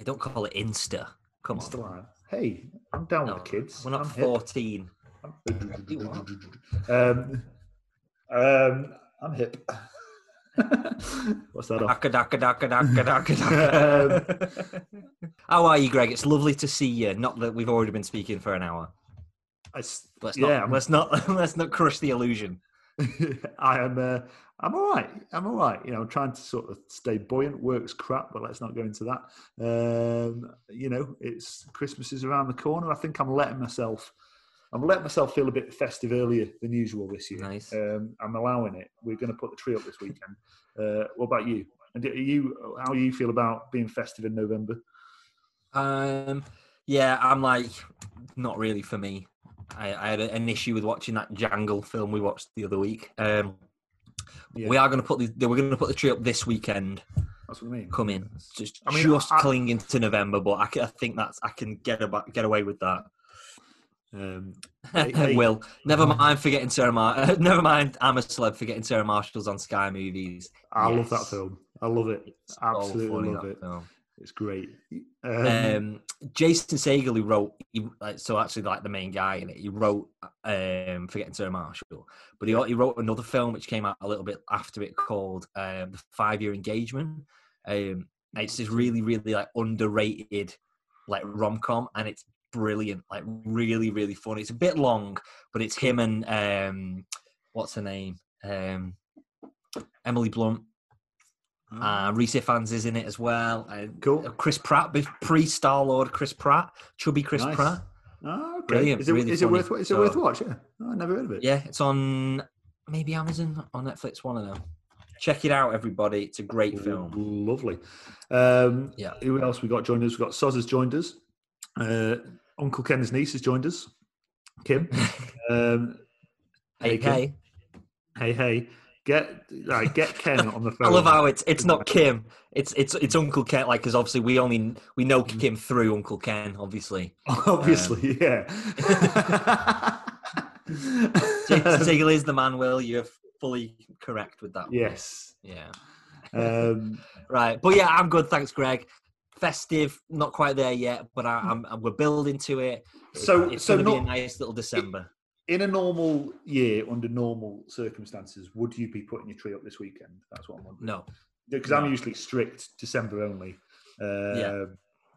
Yeah, don't call it Insta. Come on. Live. Hey, I'm down No, with the kids. We're not I'm hip. 14. um, um, I'm hip. What's that? Daka, daka, daka, daka, daka, daka. How are you, Greg? It's lovely to see you. Not that we've already been speaking for an hour. I Let's yeah, not. I'm- Let's not. Let's not crush the illusion. I am. Uh, I'm all right. I'm all right. You know, I'm trying to sort of stay buoyant. Work's crap, but let's not go into that. Um, you know, it's Christmas is around the corner. I think I'm letting myself. I'm letting myself feel a bit festive earlier than usual this year. Nice. Um, I'm allowing it. We're going to put the tree up this weekend. Uh, what about you? And are you? How you feel about being festive in November? Um, yeah, I'm like, not really for me. I, I had an issue with watching that Jangle film we watched the other week. Um, Yeah. We are going to put the we're going to put the tree up this weekend. That's what I mean. Come in, just I mean, just I- clinging to November, but I, I think that's I can get about, get away with that. Um, will. Never mind forgetting Sarah Mar- Never mind. I'm a celeb forgetting Sarah Marshall's on Sky Movies. I love that film. I love it. It's so Absolutely funny, love it. film. It's great. Um, um, Jason Segel, who wrote, he, like, so actually like the main guy in it, he wrote um, "Forgetting Sarah Marshall," but he, he wrote another film which came out a little bit after it called um, "The Five Year Engagement." Um, it's this really, really like underrated like rom com, and it's brilliant, like really, really funny. It's a bit long, but it's him and um, what's her name, um, Emily Blunt. Uh, Rhys Ifans is in it as well. Mm. Cool. uh, Chris Pratt, pre Star Lord Chris Pratt, chubby Chris Nice. Pratt. Oh, okay. Brilliant, Is it, really is it worth? Is it worth watch? Yeah, oh, I never heard of it. Yeah, it's on maybe Amazon or Netflix, one of them. Check it out, everybody. It's a great film. Lovely. Um, Yeah. Who else we got joined us? We got Soz has joined us. Uh, Uncle Ken's niece has joined us. Kim. Um, Hey, hey. Hey, hey. Get right, get Ken on the phone. I love how it's it's not Kim. It's it's it's Uncle Ken. Like, because obviously we only we know Mm. Kim through Uncle Ken. Obviously, Obviously, yeah. Jason Segel is the man. Will you're fully correct with that? one. yes. Yeah. Um, Right, but yeah, I'm good. Thanks, Greg. Festive, not quite there yet, but I, I'm, I'm we're building to it. So- it's so going to be a nice little December. In a normal year, under normal circumstances, would you be putting your tree up this weekend? That's what I'm wondering. No, because No. I'm usually strict December only. Um, Yeah.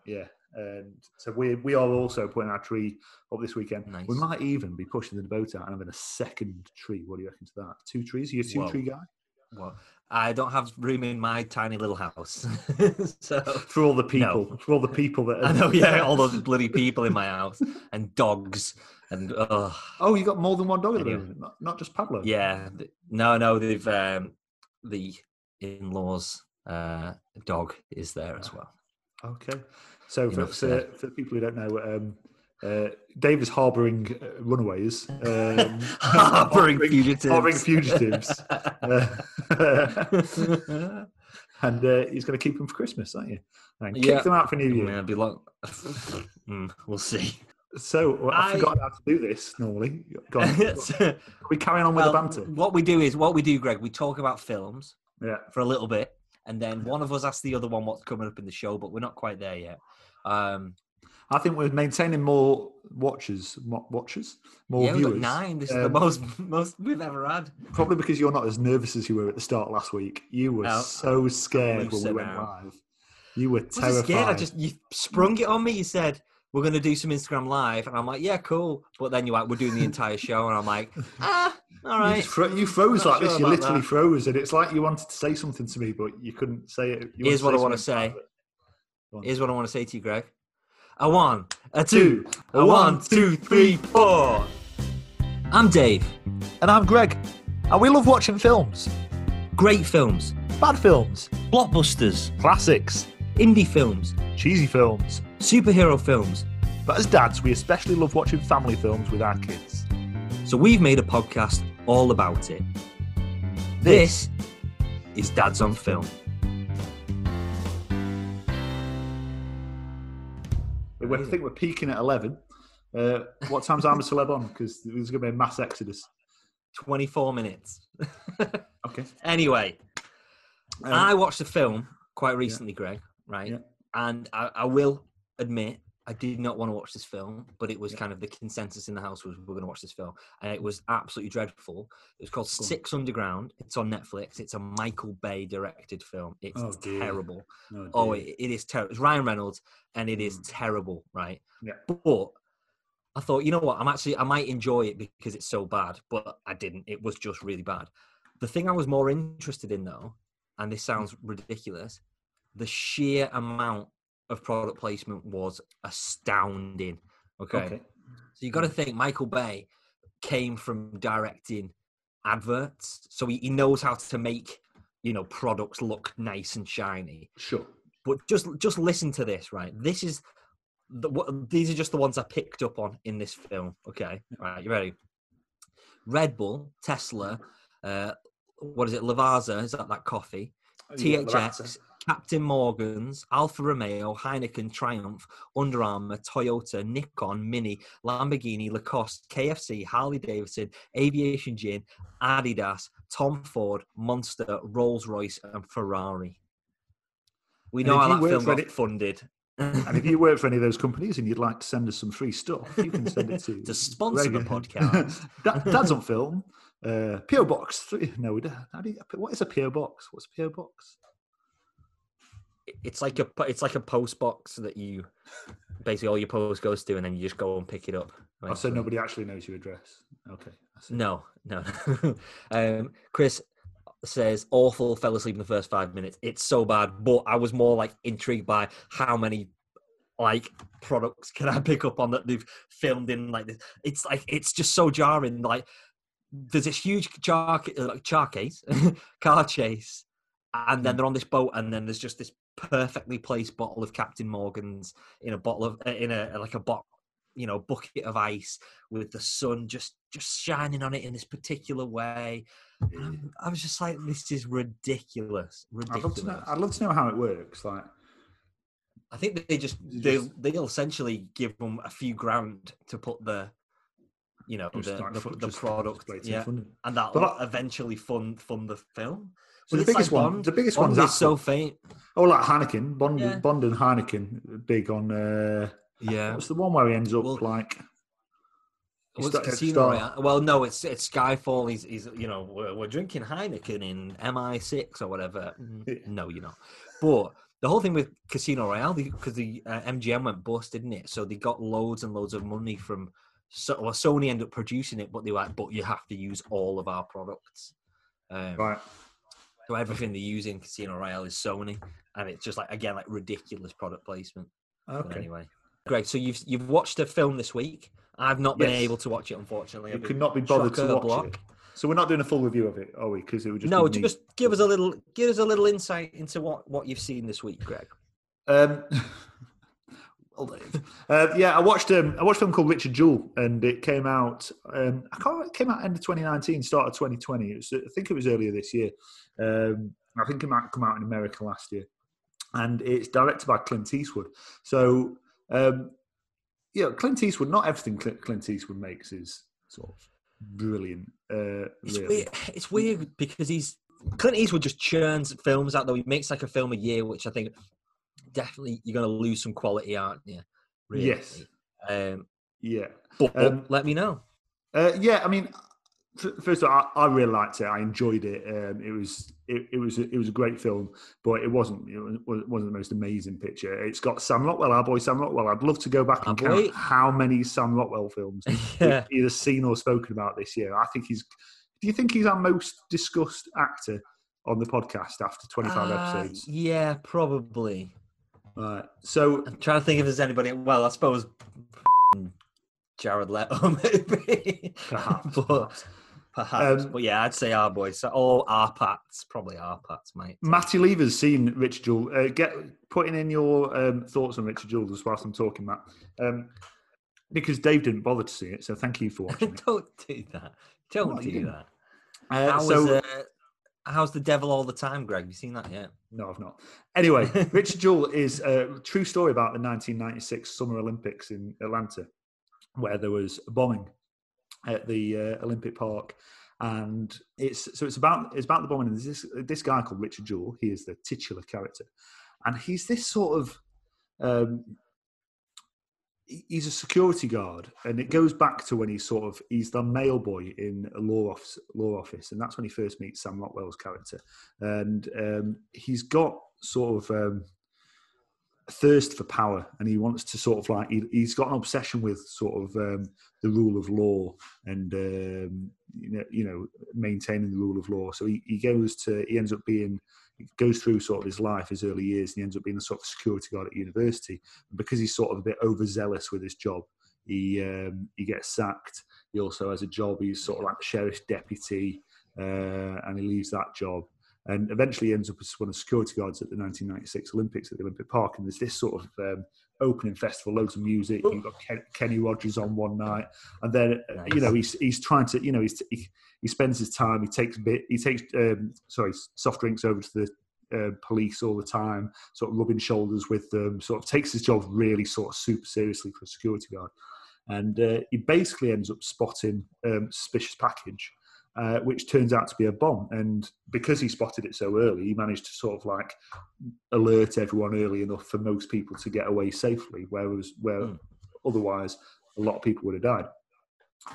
yeah. And so we we are also putting our tree up this weekend. Nice. We might even be pushing the boat out and having a second tree. What do you reckon to that? Two trees? Are you a two Whoa. tree guy? well, I don't have room in my tiny little house, so For all the people, for all the people that. I know. Yeah, all those bloody people in my house and dogs and oh Oh, you got more than one dog at the moment, not, not just Pablo. yeah, no, no, they've um, the in-laws uh, dog is there as well. Okay. So for, Enough for, said. for people who don't know, um, uh, Dave is harbouring uh, runaways, um, Harbouring fugitives. harbouring fugitives, uh, and uh, he's going to keep them for Christmas, aren't you? And kick Yeah. them out for New Year. Yeah, it'd be long. Mm, we'll see. So well, I, I- forgot how to do this normally. Go on. Are we carrying on with well, the banter? what we do is what we do, Greg. We talk about films Yeah. for a little bit, and then one of us asks the other one what's coming up in the show, but we're not quite there yet. Um, I think we're maintaining more watchers, watchers, more yeah, viewers. nine. This is the Um, most most we've ever had. Probably because you're not as nervous as you were at the start last week. You were No, so scared when we went live. You were terrified. was scared. I just you sprung it on me. You said we're going to do some Instagram live, and I'm like, yeah, cool. But then you're like, we're doing the entire show, and I'm like, ah, all You, fro- you froze like this. sure You literally that. froze, and it's like you wanted to say something to me, but you couldn't say it. You Here's what I say. private. Go on. Here's what I want to say to you, Greg. A one, a two, a one, two, three, four. I'm Dave. And I'm Greg, and we love watching films, Great films, bad films, blockbusters, classics, indie films, cheesy films. superhero films. But as dads, we especially love watching family films with our kids. So we've made a podcast all about it. This is Dads on Film. I think we're peaking at eleven. Uh, what time's I'm a celeb on? Because there's going to be a mass exodus. 24 minutes. Okay. Anyway, Um, I watched a film quite recently, Greg, right? Yeah. and I, I will admit I did not want to watch this film, but it was kind of the consensus in the house was we're going to watch this film, and it was absolutely dreadful. It was called Go on. Six Underground. It's on Netflix. It's a Michael Bay directed film. It's Oh, terrible. No, Oh, it, it is terrible. It's Ryan Reynolds, and it is Mm. terrible, right? Yeah. But I thought, you know what? I'm actually I might enjoy it because it's so bad, but I didn't. It was just really bad. The thing I was more interested in, though, and this sounds ridiculous, the sheer amount of product placement was astounding. Okay. okay. So you got to think Michael Bay came from directing adverts, so he, he knows how to make you know products look nice and shiny. Sure. But just just listen to this, right? This is the, what, these are just the ones I picked up on in this film. Okay, right, you ready? Red Bull, Tesla, uh, what is it? Lavazza is that that coffee? Yeah, THX. Captain Morgan's, Alfa Romeo, Heineken, Triumph, Under Armour, Toyota, Nikon, Mini, Lamborghini, Lacoste, KFC, Harley Davidson, Aviation Gin, Adidas, Tom Ford, Monster, Rolls Royce, and Ferrari. We know how that film got any- funded. And if you work for any of those companies and you'd like to send us some free stuff, you can send it to To sponsor the podcast. Dad's on film. Uh, PO box three. No, we don't. Do you, what is a PO box? What's a PO box? It's like a it's like a post box that you basically all your post goes to, and then you just go and pick it up. Oh, so nobody actually knows your address. Okay. No, no. um, Chris says awful. Fell asleep in the first five minutes. It's so bad, but I was more like intrigued by how many like products can I pick up on that they've filmed in like this. It's like it's just so jarring. Like there's this huge like char case, car chase, and then Mm. they're on this boat, and then there's just this perfectly placed bottle of Captain Morgan's in a bottle of in a like a box you know bucket of ice with the sun just just shining on it in this particular way I'm- was just like this is ridiculous I'd love ridiculous to know. I'd love to know how it works. Like, i think they just Is they'll, they'll essentially give them a few grand to put the you know the, the, the product yeah and that'll But eventually fund fund the film So the it's like biggest one, Bond. the biggest Bond one's is so faint Oh, like Heineken, Bond, Yeah. Bond and Heineken, big on. Uh, yeah What's the one where he ends up Well, like? sta- Casino Royale? Well, no, it's it's Skyfall. He's, he's you know we're, we're drinking Heineken in MI6 or whatever. Mm, Yeah. No, you're not. But the whole thing with Casino Royale because the uh, MGM went bust, didn't it? So they got loads and loads of money from. So, well, Sony ended up producing it, but they were like, but you have to use all of our products. Um, Right. So everything they use in Casino Royale is Sony, and it's just like again like ridiculous product placement. But Okay. anyway, Greg, so you've you've watched a film this week. I've not been Yes. able to watch it, unfortunately. You could not be bothered to watch chock-a-block. it. So we're not doing a full review of it, are we? Because it would just no, just give us a little give us a little insight into what what you've seen this week, Greg. Um, well, Uh, yeah, I watched um, I watched a film called Richard Jewell, and it came out. Um, I can't. remember, It came out end of 2019, start of 2020. It was, I think it was earlier this year. Um, I think it might come out in America last year, and it's directed by Clint Eastwood. So, um, yeah, Clint Eastwood. Not everything Clint Eastwood makes is sort of brilliant. Uh, It's really. weird. It's weird because he's Clint Eastwood just churns films out. Though he makes like a film a year, which I think definitely you're going to lose some quality, aren't you? Yes. Um, Yeah. but Um, let me know. Uh, yeah, I mean, first of all, I, I really liked it. I enjoyed it. Um, it was it, it was it was a great film, but it wasn't it was- wasn't the most amazing picture. It's got Sam Rockwell, our boy Sam Rockwell. I'd love to go back and count how many Sam Rockwell films yeah. either seen or spoken about this year. I think he's. Do you think he's our most discussed actor on the podcast after twenty five Uh, episodes? Yeah, probably. Right. So I'm trying to think if there's anybody. Well, I suppose Jared Leto, maybe. Perhaps, but perhaps. Um, but yeah, I'd say our boys. So, our pats, probably our pats, mate. Matty Lever's seen Richard Jewell. Uh, get putting in your um, thoughts on Richard Jewell as whilst I'm talking, Matt. Um, because Dave didn't bother to see it, so thank you for watching. Don't do that. Don't What, do that. Uh, How so, was, uh, how's the devil all the time, Greg? You seen that yet? no, I've not. Anyway, Richard Jewell is a true story about the 1996 Summer Olympics in Atlanta, where there was a bombing at the uh, Olympic Park, and it's so it's about it's about the bombing. And there's this this guy called Richard Jewell. He is the titular character, and he's this sort of um, he's a security guard, and it goes back to when he's sort of he's the mail boy in a law office, law office, and that's when he first meets Sam Rockwell's character, and um, he's got sort of um, thirst for power, and he wants to sort of like he, has got an obsession with sort of um, the rule of law and um, you know you know maintaining the rule of law. So he, he goes to he ends up being goes through sort of his life, his early years, and he ends up being a sort of security guard at university. And because he's sort of a bit overzealous with his job, he um, he gets sacked. He also has a job. He's sort of like the sheriff's deputy, uh, and he leaves that job. And eventually ends up as one of the security guards at the 1996 Olympics at the Olympic Park. And there's this sort of um, opening festival, loads of music. You've got Ken, Kenny Rogers on one night, and then nice. you know he's he's trying to you know he's, he he spends his time. He takes bit he takes um, sorry soft drinks over to the uh, police all the time, sort of rubbing shoulders with them. Sort of takes his job really sort of super seriously for a security guard, and uh, he basically ends up spotting um, suspicious package. Uh, which turns out to be a bomb. And because he spotted it so early, he managed to sort of like alert everyone early enough for most people to get away safely, whereas where mm. otherwise a lot of people would have died.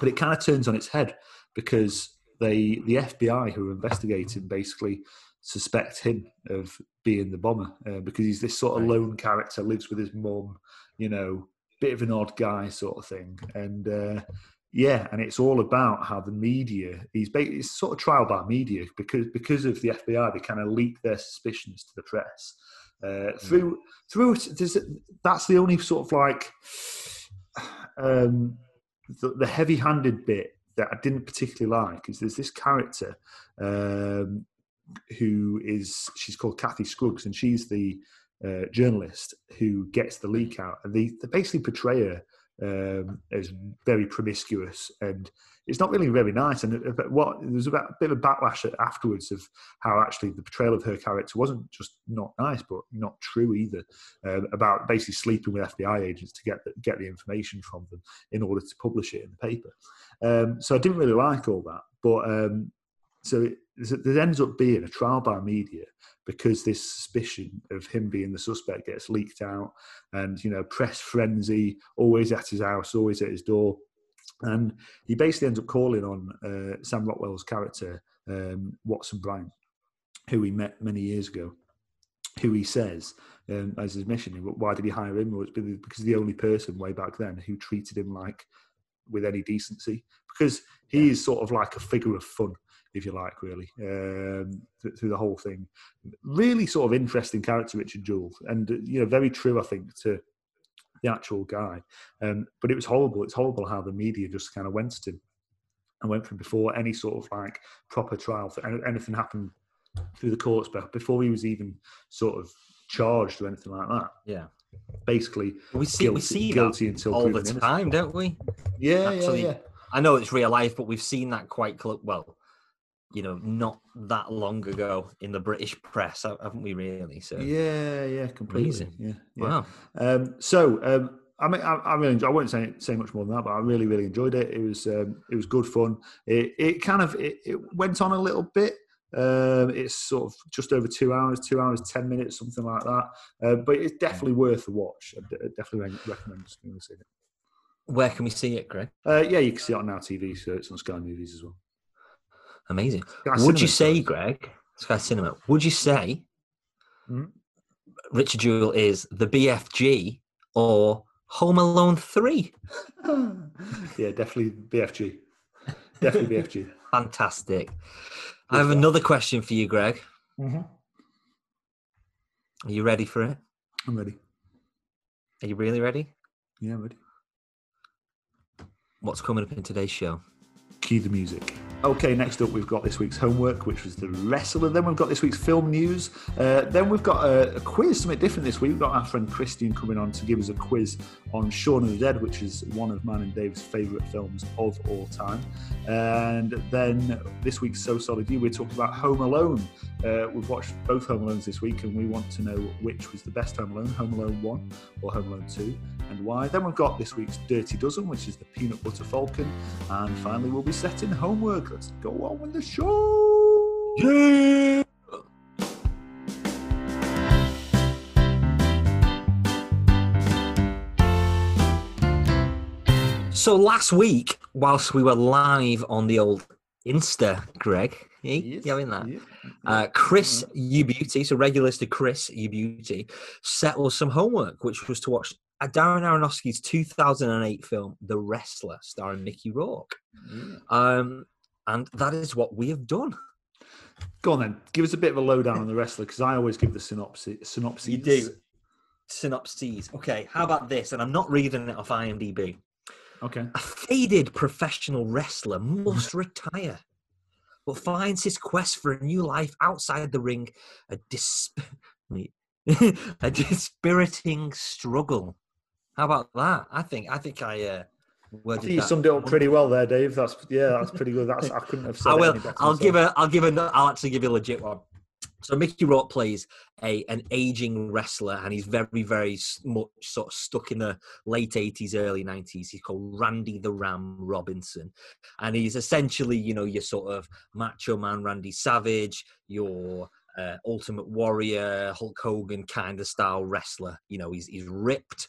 But it kind of turns on its head because they the FBI who are investigating basically suspect him of being the bomber uh, because he's this sort of lone character, lives with his mum, you know, bit of an odd guy sort of thing, and. Uh, yeah, and it's all about how the media he's it's sort of trial by media because because of the FBI they kind of leak their suspicions to the press. Uh, through through that's the only sort of like um, the, the heavy-handed bit that I didn't particularly like is there's this character um, who is she's called Kathy Scruggs and she's the uh, journalist who gets the leak out and they, they basically portray her um, as very promiscuous, and it's not really very nice. And uh, what there's a bit of a backlash afterwards of how actually the portrayal of her character wasn't just not nice, but not true either. Um, about basically sleeping with FBI agents to get the, get the information from them in order to publish it in the paper. Um, so I didn't really like all that, but um, so it, there ends up being a trial by media because this suspicion of him being the suspect gets leaked out, and you know, press frenzy, always at his house, always at his door, and he basically ends up calling on uh, Sam Rockwell's character um, Watson Bryant, who he met many years ago. Who he says um, as his mission, why did he hire him? Well, it's because the only person way back then who treated him like with any decency, because he is sort of like a figure of fun if you like, really, um, through the whole thing. Really sort of interesting character, Richard Jewell, and, you know, very true, I think, to the actual guy. Um, but it was horrible. It's horrible how the media just kind of went to him and went from before any sort of like proper trial, for anything happened through the courts, but before he was even sort of charged or anything like that. Yeah. Basically, we see guilty, we see guilty until all the time, innocent. don't we? Yeah, Actually, yeah, yeah. I know it's real life, but we've seen that quite. Well, you know, not that long ago in the British press, haven't we? Really? So yeah, yeah, completely. Amazing. Yeah, yeah. Wow. Um, so um, I mean, I, I really, enjoyed, I won't say say much more than that, but I really, really enjoyed it. It was um, it was good fun. It, it kind of it, it went on a little bit. Um, it's sort of just over two hours, two hours ten minutes, something like that. Uh, but it's definitely worth a watch. I definitely recommend seeing it. Where can we see it, Greg? Uh, yeah, you can see it on Now TV, so it's on Sky Movies as well. Amazing. Sky would Cinema you say, Greg, Sky Cinema, would you say mm-hmm. Richard Jewell is the BFG or Home Alone 3? yeah, definitely BFG. Definitely BFG. Fantastic. I have another question for you, Greg. Mm-hmm. Are you ready for it? I'm ready. Are you really ready? Yeah, I'm ready. What's coming up in today's show? Cue the music. Okay, next up we've got this week's homework, which was the wrestler. Then we've got this week's film news. Uh, then we've got a, a, quiz, something different this week. We've got our friend Christian coming on to give us a quiz on Shaun of the Dead, which is one of mine and Dave's favourite films of all time. And then this week's So Solid You, we're talking about Home Alone. Uh, we've watched both Home Alones this week, and we want to know which was the best Home Alone, Home Alone 1 or Home Alone 2, and why. Then we've got this week's Dirty Dozen, which is the Peanut Butter Falcon. And finally, we'll be setting homework let's go on with the show. Yeah. So last week, whilst we were live on the old Insta, Greg, yes, you having that? Uh, Chris mm-hmm. You Beauty, so regulars to Chris You Beauty, set us some homework, which was to watch Darren Aronofsky's 2008 film, The Wrestler, starring Mickey Rourke. Yeah. Um, and that is what we have done. Go on then. Give us a bit of a lowdown on the wrestler because I always give the synopsis. synopsis. You do. Synopses. Okay, how about this? And I'm not reading it off IMDb. Okay. A faded professional wrestler must retire, but finds his quest for a new life outside the ring a, dis- a dispiriting struggle. How about that? I think I think I uh, I think you summed it up pretty well there, Dave. That's yeah, that's pretty good. That's I couldn't have said. I it will. I'll give a. I'll give a. I'll actually give you a legit one. So Mickey Rourke plays a an aging wrestler, and he's very, very much sort of stuck in the late eighties, early nineties. He's called Randy the Ram Robinson, and he's essentially, you know, your sort of macho man, Randy Savage, your uh, Ultimate Warrior, Hulk Hogan kind of style wrestler. You know, he's he's ripped,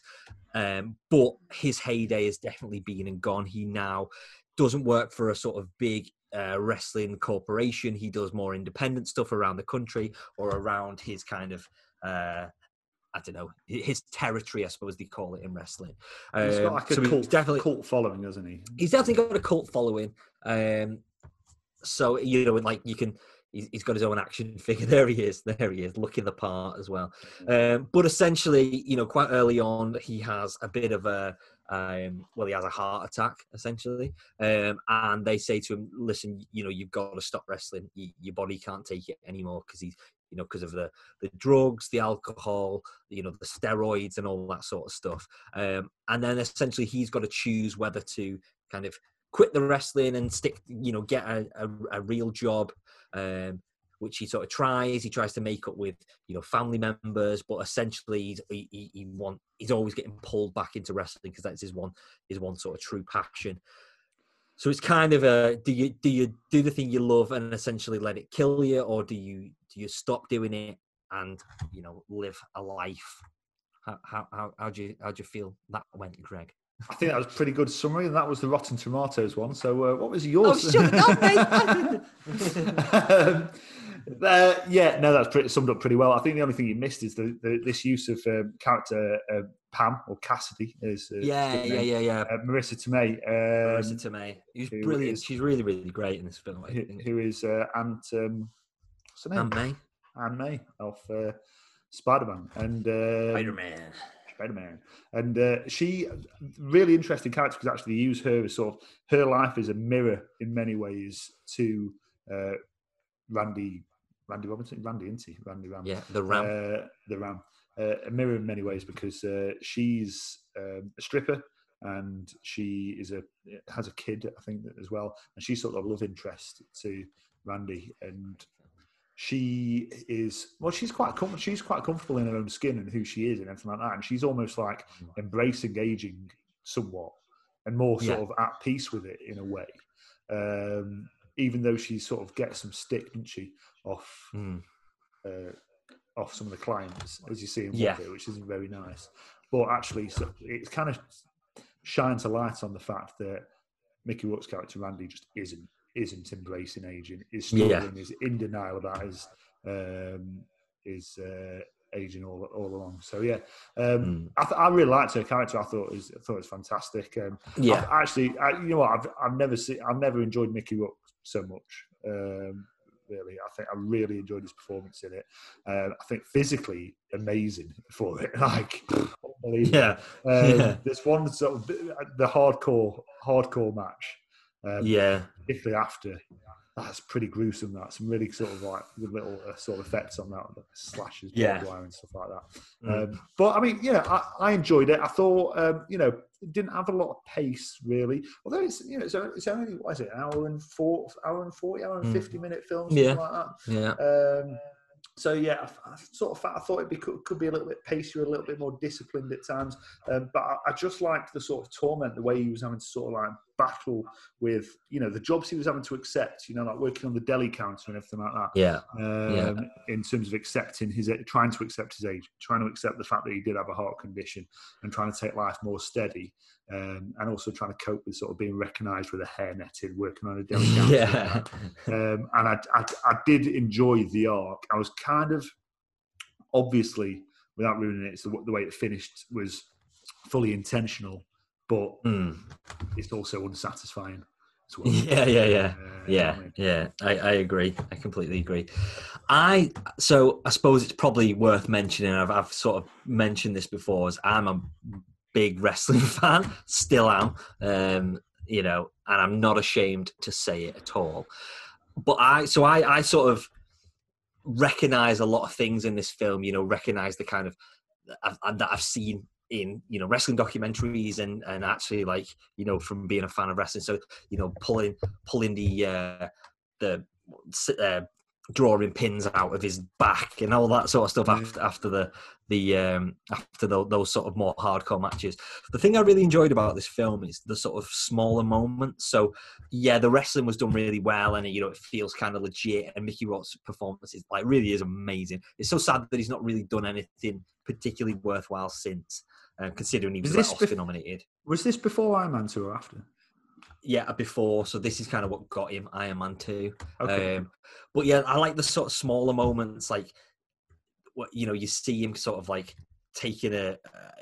um, but his heyday has definitely been and gone. He now doesn't work for a sort of big uh, wrestling corporation. He does more independent stuff around the country or around his kind of. Uh, I don't know his territory, I suppose they call it in wrestling. He's got Um, like a so he's cult, definitely cult following, hasn't he? he's definitely got a cult following. Um, so you know, like you can, he's, he's got his own action figure. There he is. There he is, looking the part as well. Um, but essentially, you know, quite early on, he has a bit of a, um, well, he has a heart attack essentially, um, and they say to him, "Listen, you know, you've got to stop wrestling. Y your body can't take it anymore because he's." You know, because of the the drugs, the alcohol, you know, the steroids, and all that sort of stuff. Um, and then essentially, he's got to choose whether to kind of quit the wrestling and stick, you know, get a, a, a real job, um, which he sort of tries. He tries to make up with, you know, family members, but essentially he's, he, he, want, he's always getting pulled back into wrestling because that's his one, his one sort of true passion. So it's kind of a do you do you do the thing you love and essentially let it kill you, or do you do you stop doing it and you know live a life? How how how, how do you how do you feel that went, Greg? I think that was a pretty good summary, and that was the Rotten Tomatoes one. So, uh, what was yours? Oh, shut up, um, uh, yeah, no, that's pretty, summed up pretty well. I think the only thing you missed is the, the this use of um, character uh, Pam or Cassidy is uh, yeah, yeah, yeah, yeah. Uh, Marisa Tomei, um, Marisa Tomei. Who's who brilliant. is- She's really, really great in this film. I who, think. who is uh, Aunt um, what's her name? And May. Aunt May of uh, Spider Man and um, Spider Man. And uh, she really interesting character because actually they use her as sort of her life is a mirror in many ways to uh, Randy Randy Robinson, Randy, isn't he? Randy Ram. Yeah, the Ram. Uh, the Ram. Uh, a mirror in many ways because uh, she's um, a stripper and she is a has a kid, I think, as well, and she's sort of a love interest to Randy, and she is well, she's quite com- she's quite comfortable in her own skin and who she is and everything like that, and she's almost like embracing aging somewhat and more sort Yeah. of at peace with it in a way. Um, even though she sort of gets some stick, doesn't she, off Mm. uh, off some of the clients, as you see in Yeah. which isn't very nice. But actually, so it kind of shines a light on the fact that Mickey Rourke's character Randy just isn't isn't embracing aging, is Yeah. is in denial about his um, his uh, aging all all along. So yeah, um, Mm. I, th- I really liked her character. I thought it was I thought it was fantastic. Um, Yeah. I've actually, I, you know what? I've I've never seen, I've never enjoyed Mickey Rourke so much. Um, really, I think I really enjoyed his performance in it. Um, I think physically amazing for it, like unbelievable. Yeah. Um, yeah. There's one sort of the hardcore hardcore match, um, Yeah. particularly after. That's pretty gruesome. That some really sort of like good little uh, sort of effects on that, like slashes, Yeah. wire and stuff like that. Mm. Um, but I mean, yeah, I, I enjoyed it. I thought, um, you know, it didn't have a lot of pace really. Although it's, you know, it's, only- it's only what is it, an hour and four, hour and forty, hour and Mm. fifty minute film, something Yeah. like that. Yeah. Um, so yeah, I, I sort of I thought it be, could, could be a little bit pacier, a little bit more disciplined at times. Um, but I, I just liked the sort of torment, the way he was having to sort of like battle with you know the jobs he was having to accept. You know, like working on the deli counter and everything like that. Yeah. Um, Yeah. In terms of accepting his, trying to accept his age, trying to accept the fact that he did have a heart condition, and trying to take life more steady, um, and also trying to cope with sort of being recognised with a hair netted, working on a deli counter. yeah. Um, and I, I, I did enjoy the arc. I was kind of, obviously, without ruining it, the, the way it finished was fully intentional, but Hmm. it's also unsatisfying as well. Yeah, yeah, yeah. Uh, Yeah, I mean, yeah, I, I agree. I completely agree. I so I suppose it's probably worth mentioning. I've I've sort of mentioned this before. As I'm a big wrestling fan, still am. Um, you know, and I'm not ashamed to say it at all. But I so I I sort of recognize a lot of things in this film. You know, recognize the kind of I've, that I've seen in you know wrestling documentaries and and actually like you know from being a fan of wrestling. So you know pulling pulling the uh, the uh, drawing pins out of his back and all that sort of stuff after after the the um after the, those sort of more hardcore matches. The thing i really enjoyed about this film is the sort of smaller moments. So yeah the wrestling was done really well and you know it feels kind of legit and mickey rourke's performance is like really is amazing. It's so sad that he's not really done anything particularly worthwhile since uh, considering he was this oscar bef- nominated. Was this before Iron Man 2 or after? Yeah before so this is kind of what got him iron man 2 Okay. um, but yeah, I like the sort of smaller moments, like what you know, you see him sort of like taking a uh,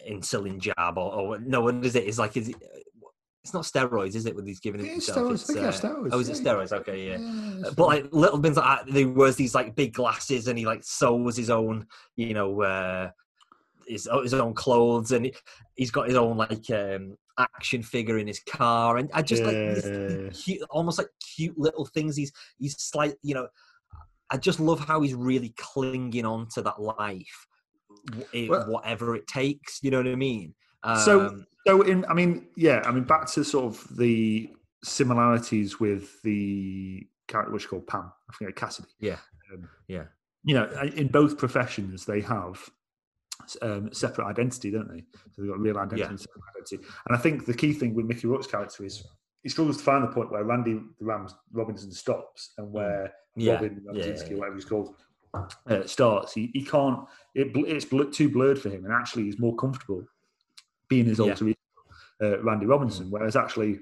insulin jab, or, or no, what is it? It's like is it, it's not steroids, is it? When he's giving it himself, steroids. It's, uh, steroids, Oh, is it steroids? Okay, yeah. Uh, But like little things like that, he wears these like big glasses, and he like sews his own, you know, uh, his his own clothes, and he, he's got his own like um, action figure in his car, and I just like this cute, almost like cute little things. He's he's slight, you know. I just love how he's really clinging on to that life, it- Well- whatever it takes. You know what I mean? So- Um, So in, I mean, yeah, I mean, back to sort of the similarities with the character which is called Pam, I think Cassidy. Yeah. Um, Yeah. You know, in both professions, they have um, separate identity, don't they? So they've got real identity Yeah. and separate identity. And I think the key thing with Mickey Rourke's character is he struggles to find the point where Randy the Rams Robinson stops and where yeah, Robin yeah, Ramzinski, yeah. whatever he's called, uh, starts. He, he can't. It, it's bl- too blurred for him, and actually, he's more comfortable being his. Mm. alter ego, uh, Randy Robinson. Whereas actually,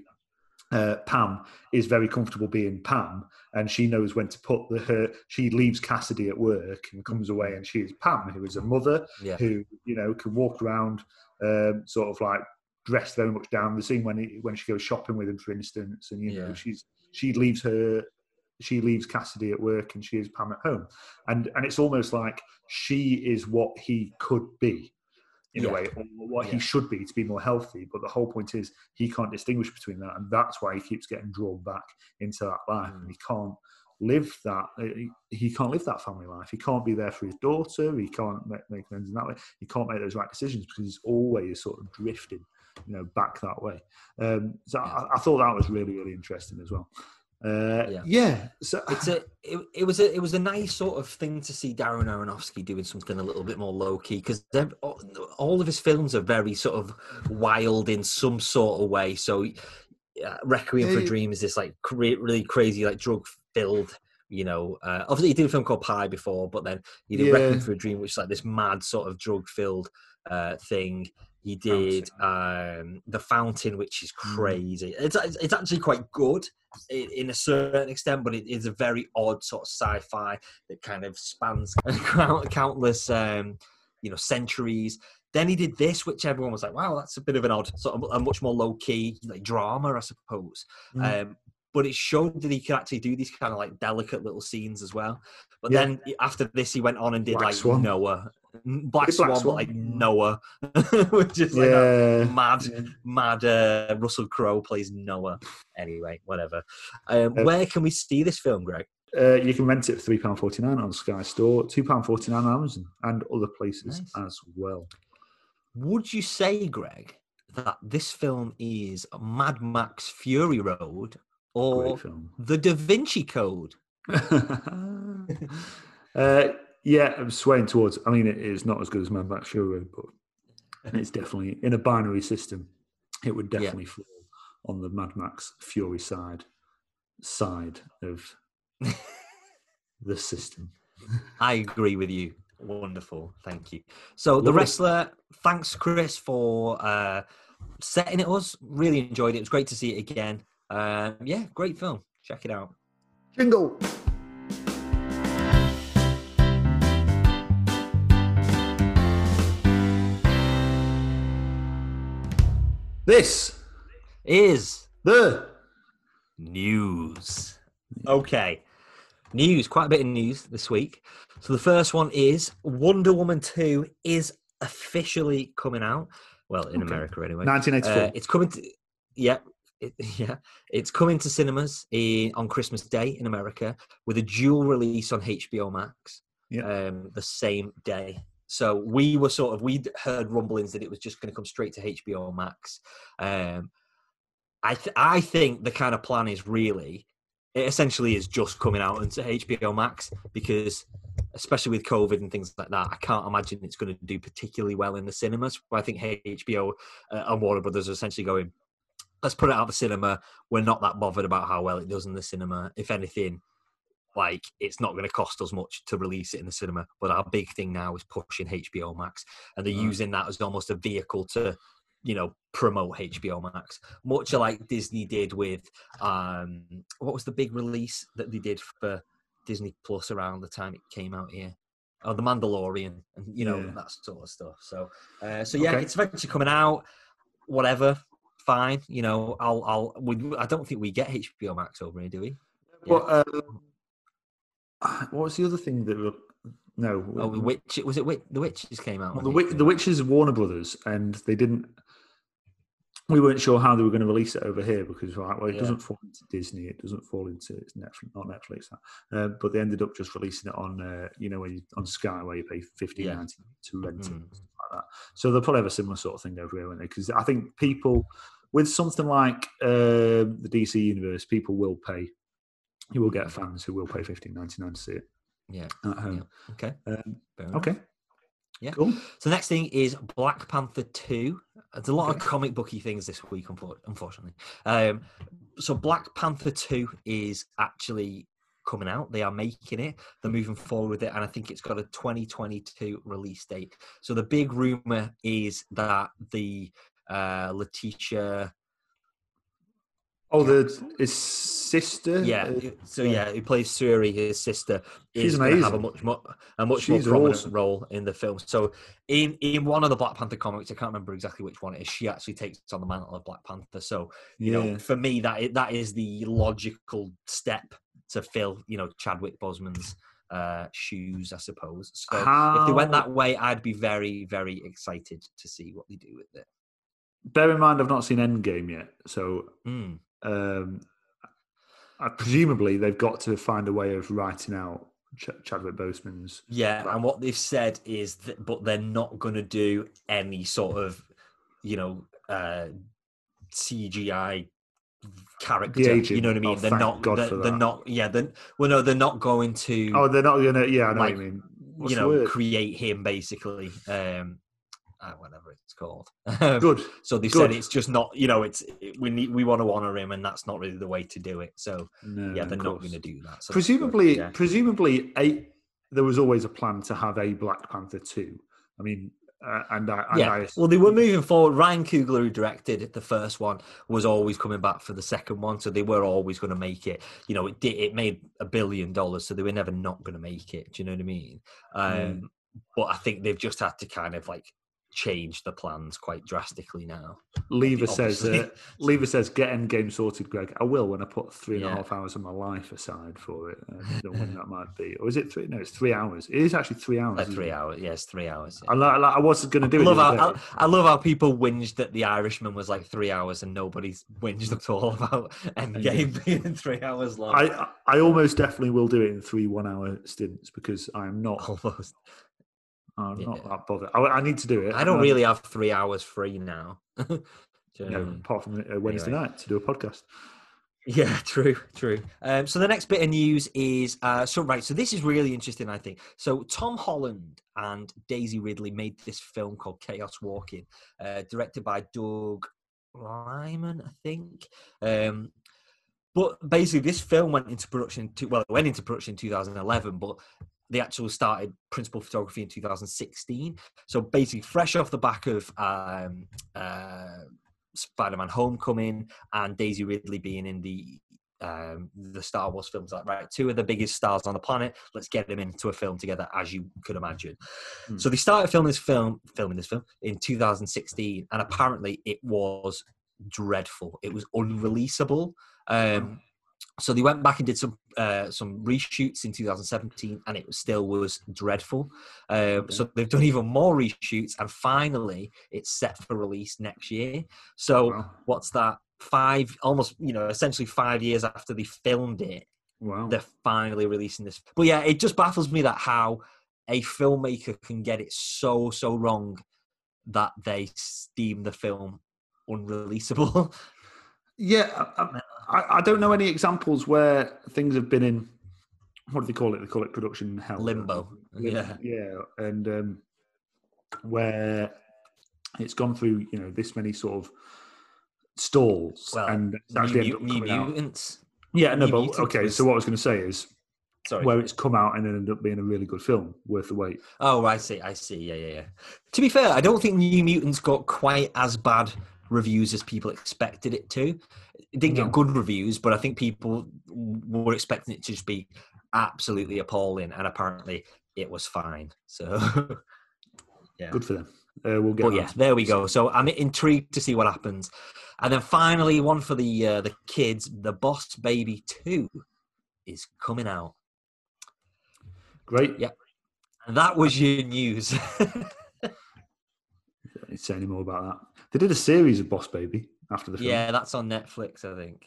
uh, Pam is very comfortable being Pam, and she knows when to put the her. She leaves Cassidy at work and comes away, and she is Pam, who is a mother yeah, who you know can walk around, um, sort of like dressed very much down. The scene when he, when she goes shopping with him, for instance, and you know she's she leaves her she leaves Cassidy at work and she is Pam at home, and and it's almost like she is what he could be. In Yeah. a way, or what Yeah. he should be to be more healthy, but the whole point is he can't distinguish between that, and that's why he keeps getting drawn back into that life, Mm. and he can't live that. uh, He, he can't live that family life. He can't be there for his daughter. He can't make, make amends in that way. He can't make those right decisions because he's always sort of drifting, you know, back that way. Um, so I, I thought that was really, really interesting as well. Uh, Yeah. yeah. So it's a it, it was a it was a nice sort of thing to see Darren Aronofsky doing something a little bit more low key because all, of his films are very sort of wild in some sort of way. So, uh, Requiem for a Dream is this like cra- really crazy like drug filled. You know, uh, obviously he did a film called Pi before, but then he did Requiem for a Dream, which is like this mad sort of drug filled uh, thing. He did um, the Fountain, which is Mm. crazy. It's it's actually quite good in, in a certain extent, but it is a very odd sort of sci-fi that kind of spans count- countless, um, you know, centuries. Then he did this, which everyone was like, "Wow, that's a bit of an odd, sort of a much more low-key like drama, I suppose." Mm. Um, but it showed that he could actually do these kind of like delicate little scenes as well. But Yeah. then after this, he went on and did Black like Swan. Noah, Black, did Black Swan, but like Noah, which is like a mad Yeah. mad uh, Russell Crowe plays Noah. Anyway, whatever. Um, Uh, where can we see this film, Greg? Uh, you can rent it for three pound forty nine on Sky Store, two pound forty nine on Amazon, and other places Nice. as well. Would you say, Greg, that this film is Mad Max Fury Road or The Da Vinci Code? uh, yeah, I'm swaying towards. I mean, it is not as good as Mad Max Fury Road, but and it's definitely in a binary system. It would Yeah. definitely fall on the Mad Max Fury side side of the system. I agree with you. Wonderful, thank you. So the wrestler, thanks Chris for uh, setting it us. Really enjoyed it. It was great to see it again. Um, yeah, great film. Check it out. Jingle. This Is the news. Okay. News, quite a bit of news this week. So the first one is Wonder Woman 2 is officially coming out. Well, in Okay. America anyway. 1984. Uh, it's coming to yeah, it, yeah. It's coming to cinemas in, on Christmas Day in America with a dual release on HBO Max. Yeah. Um, the same day. So we were sort of we'd heard rumblings that it was just going to come straight to HBO Max. Um, I th- I think the kind of plan is really it essentially is just coming out into HBO Max because especially with COVID and things like that, I can't imagine it's going to do particularly well in the cinemas. I think HBO uh, and Warner Brothers are essentially going, let's put it out of the cinema. We're not that bothered about how well it does in the cinema. If anything, like it's not going to cost us much to release it in the cinema. But our big thing now is pushing HBO Max, and they're Right. using that as almost a vehicle to, you know, promote HBO Max, much like Disney did with um, what was the big release that they did for Disney Plus around the time it came out here. Oh, The Mandalorian, and you know Yeah. that sort of stuff. So, uh, so yeah, Okay. it's eventually coming out. Whatever, fine. You know, I'll, I'll. We, I don't think we get HBO Max over here, do we? What, um, what was the other thing that? were- No, Oh, the Witch. Was it? The Witches came out. Well, the, the Witches Warner Brothers, and they didn't. We weren't sure how they were going to release it over here because, right, well, it Yeah. doesn't fall into Disney, it doesn't fall into it's Netflix, not Netflix, that. Uh, but they ended up just releasing it on, uh, you know, when you, on Sky where you pay fifteen Yeah. ninety to rent it, Mm. and stuff like that. So they'll probably have a similar sort of thing over here, won't they? Because I think people with something like uh, the DC universe, people will pay. You will get fans who will pay fifteen ninety nine to see it Yeah. at home. Okay. Um, okay, Yeah. cool. So next thing is Black Panther Two. There's a lot of comic booky things this week, unfortunately. Um, so Black Panther Two is actually coming out. They are making it. They're moving forward with it, and I think it's got a 2022 release date. So the big rumor is that the uh, Letitia, Oh, the his sister. yeah, uh, so yeah, he plays Shuri, his sister, She's is going to have a much more a much She's more prominent awesome. role in the film. So in in one of the Black Panther comics, I can't remember exactly which one it is. She actually takes on the mantle of Black Panther. So you yeah. know, for me, that that is the logical step to fill you know Chadwick Boseman's uh, shoes, I suppose. So if they went that way, I'd be very very excited to see what they do with it. Bear in mind, I've not seen Endgame yet, so Mm. Um, I, presumably they've got to find a way of writing out Ch- Chadwick Boseman's. Yeah, and what they've said is that, but they're not going to do any sort of, you know, uh, CGI character. You know what I mean? Oh, they're not. They're, they're not. Yeah. Then. Well, no, they're not going to. Oh, they're not gonna. Yeah, I know Like, what you mean. What's you know, create him basically. Um, uh, whatever it's called. Good. So they said it's just not. You know, it's it, we need we want to honor him, and that's not really the way to do it. So No, yeah, they're not going to do that. So presumably, yeah. presumably, a there was always a plan to have a Black Panther two. I mean, uh, and I, and yeah. I, well, they were moving forward. Ryan Coogler, who directed the first one, was always coming back for the second one, so they were always going to make it. You know, it did. It made a billion dollars, so they were never not going to make it. Do you know what I mean? Um, Mm. But I think they've just had to kind of like change the plans quite drastically now. Lever says, uh. Lever says, get Endgame sorted, Greg. I will when I put three and a Yeah. half hours of my life aside for it. Uh, I don't know when that might be. Or is it three? No, it's three hours. It is actually three hours. Like three hours, yes, three hours. I, yeah. I, li- I wasn't going to do I it. love, how. I, I love how people whinged that The Irishman was like three hours and nobody's whinged at all about Endgame being three hours long. I, I almost definitely will do it in three one hour stints because I'm not, Almost. I'm not that bothered. I, I need to do it. I don't really have three hours free now. You you know know, what I mean? apart from uh, Wednesday Anyway. night to do a podcast. Yeah, true, true. Um, so the next bit of news is uh, so right. So this is really interesting, I think. So Tom Holland and Daisy Ridley made this film called Chaos Walking, uh, directed by Doug. Liman, I think. Um, but basically, this film went into production. To, well, it went into production in 2011, but they actually started principal photography in 2016. So basically, fresh off the back of um, uh, Spider-Man: Homecoming and Daisy Ridley being in the um, the Star Wars films, like right, two of the biggest stars on the planet. Let's get them into a film together, as you could imagine. Hmm. So they started filming this film, filming this film in 2016, and apparently it was dreadful. It was unreleasable. Um, so they went back and did some uh, some reshoots in 2017, and it still was dreadful. Um, So they've done even more reshoots, and finally, it's set for release next year. So Wow. what's that? Five, almost you know, essentially five years after they filmed it, Wow. they're finally releasing this. But yeah, it just baffles me that how a filmmaker can get it so so wrong that they steam the film unreleasable. Yeah, I, I, I don't know any examples where things have been in. What do they call it? They call it production hell. Limbo. Yeah. yeah, and um, where it's gone through, you know, this many sort of stalls, Well, and New, actually up New coming out. Yeah, no, New but Mutants okay. So what I was going to say is Sorry. where it's come out and ended up being a really good film, worth the wait. Oh, I see. I see. Yeah, yeah, yeah. To be fair, I don't think New Mutants got quite as bad reviews as people expected it to. It didn't No. get good reviews, but I think people were expecting it to just be absolutely appalling, and apparently it was fine. So, yeah. Good for them. Uh, we'll get. But on yeah, there we go. So I'm intrigued to see what happens. And then finally, one for the uh, the kids, the Boss Baby Two is coming out. Great. Yeah. And that was your news. Don't need to say any more about that. They did a series of Boss Baby after the film. yeah, that's on Netflix, I think.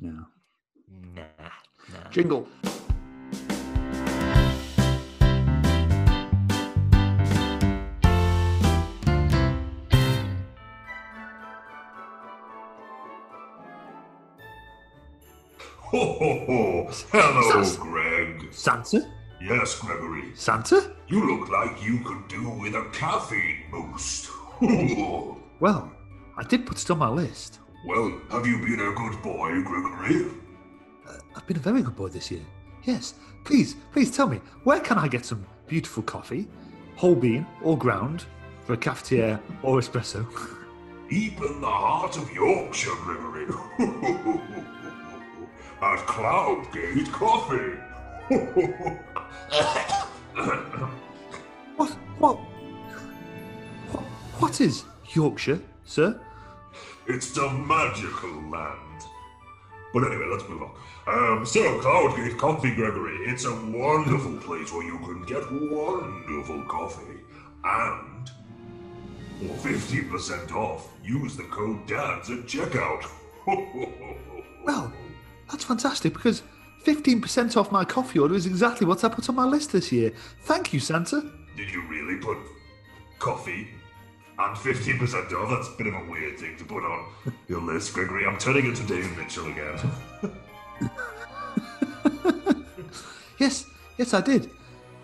No. Nah, nah. Jingle. Ho ho ho! Hello, Greg. Santa? Yes, Gregory. Santa? You look like you could do with a caffeine boost. Well, I did put it on my list. well, have you been a good boy, Gregory? Uh, I've been a very good boy this year. Yes. Please, please tell me, where can I get some beautiful coffee, whole bean or ground, for a cafetiere or espresso? Deep in the heart of Yorkshire, Gregory. At Cloudgate Coffee. What? What? What, what is Yorkshire, sir? It's the magical land. But anyway, let's move on. Um, so, Cloudgate Coffee, Gregory, it's a wonderful place where you can get wonderful coffee. And for 50% off, use the code DADS at checkout. Well, that's fantastic because 15% off my coffee order is exactly what I put on my list this year. Thank you, Santa. Did you really put coffee and 15% off? That's a bit of a weird thing to put on your list, Gregory. I'm turning into David Mitchell again. Yes, yes, I did.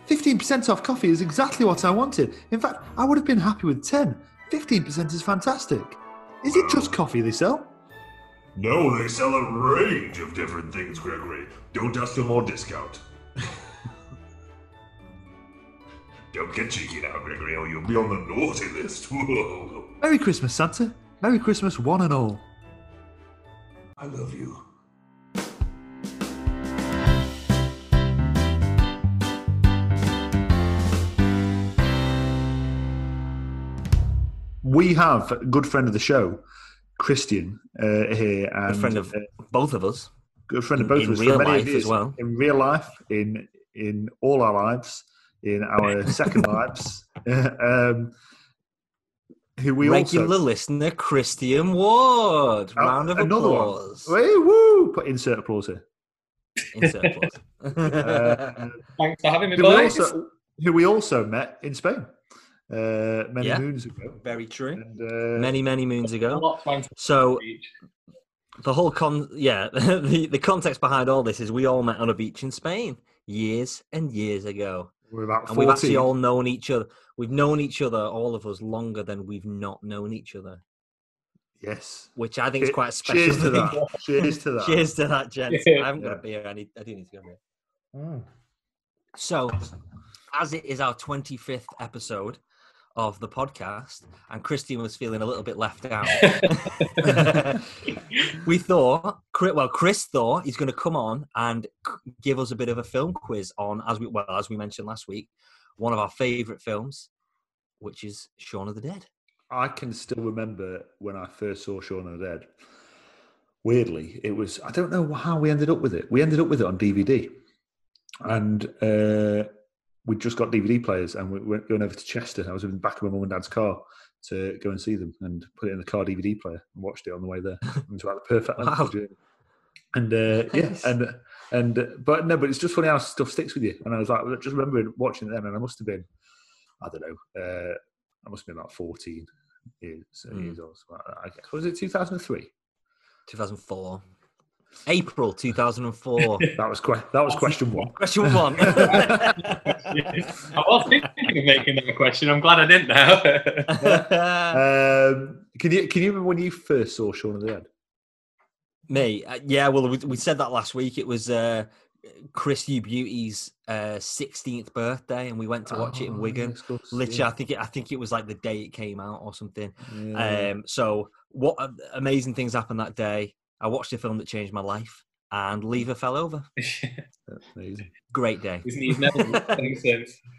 15% off coffee is exactly what I wanted. In fact, I would have been happy with 10. 15% is fantastic. Is it just coffee they sell? No, they sell a range of different things, Gregory. Don't ask for more discount. Don't get cheeky now, Gregory, or you'll be on the naughty list. Merry Christmas, Santa. Merry Christmas, one and all. I love you. We have a good friend of the show, Christian, uh, here. And, A friend of uh, both of us. good friend of both in of us. For real life years, as well. In real life, in in all our lives, in our second lives. um, who we Regular also listener, Christian Ward. Oh, Round of another one. applause. Hey, woo! Put insert applause here. Insert applause. Uh, Thanks for having me, who, we boys. also, who we also met in Spain uh, many Yeah. moons ago. Very true. And, uh, Many, many moons ago. lot trying to So the whole con, yeah, the, the context behind all this is we all met on a beach in Spain years and years ago, we're about and we've actually all known each other. We've known each other, all of us, longer than we've not known each other. Yes. which I think is quite special. Cheers to that. Cheers to that. Cheers to that, gents. Yeah. I haven't got a beer. I, need, I do need to go beer. Mm. So, as it is our 25th episode of the podcast, and Christian was feeling a little bit left out, we thought, well, Chris thought he's going to come on and give us a bit of a film quiz on, as we well as we mentioned last week, one of our favourite films, which is Shaun of the Dead. I can still remember when I first saw Shaun of the Dead. Weirdly, it was I don't know how we ended up with it. We ended up with it on DVD, and uh, we just got DVD players, and we went going over to Chester. I was in the back of my mum and dad's car to go and see them, and put it in the car DVD player and watched it on the way there. It was about the perfect Wow. journey. And uh, yeah, and and but no, but it's just funny how stuff sticks with you. And I was like, just remembering watching it then, and I must have been, I don't know, uh, I must have been about fourteen years, Mm. years old. something like I guess. Was it two thousand and three? 2004. April 2004. That was que- that was question one. Question one. I was thinking of making that a question. I'm glad I didn't now. Um, can you can you remember when you first saw Shaun of the Dead? Me, uh, yeah. Well, we, we said that last week. It was uh, Chris U Beauty's uh, 16th birthday, and we went to watch it in Oh, Wigan. yes, Literally. I think it, I think it was like the day it came out or something. Yeah. Um, so, what a- amazing things happened that day! I watched a film that changed my life, and Lever fell over. Great day. His knees never looked the same since.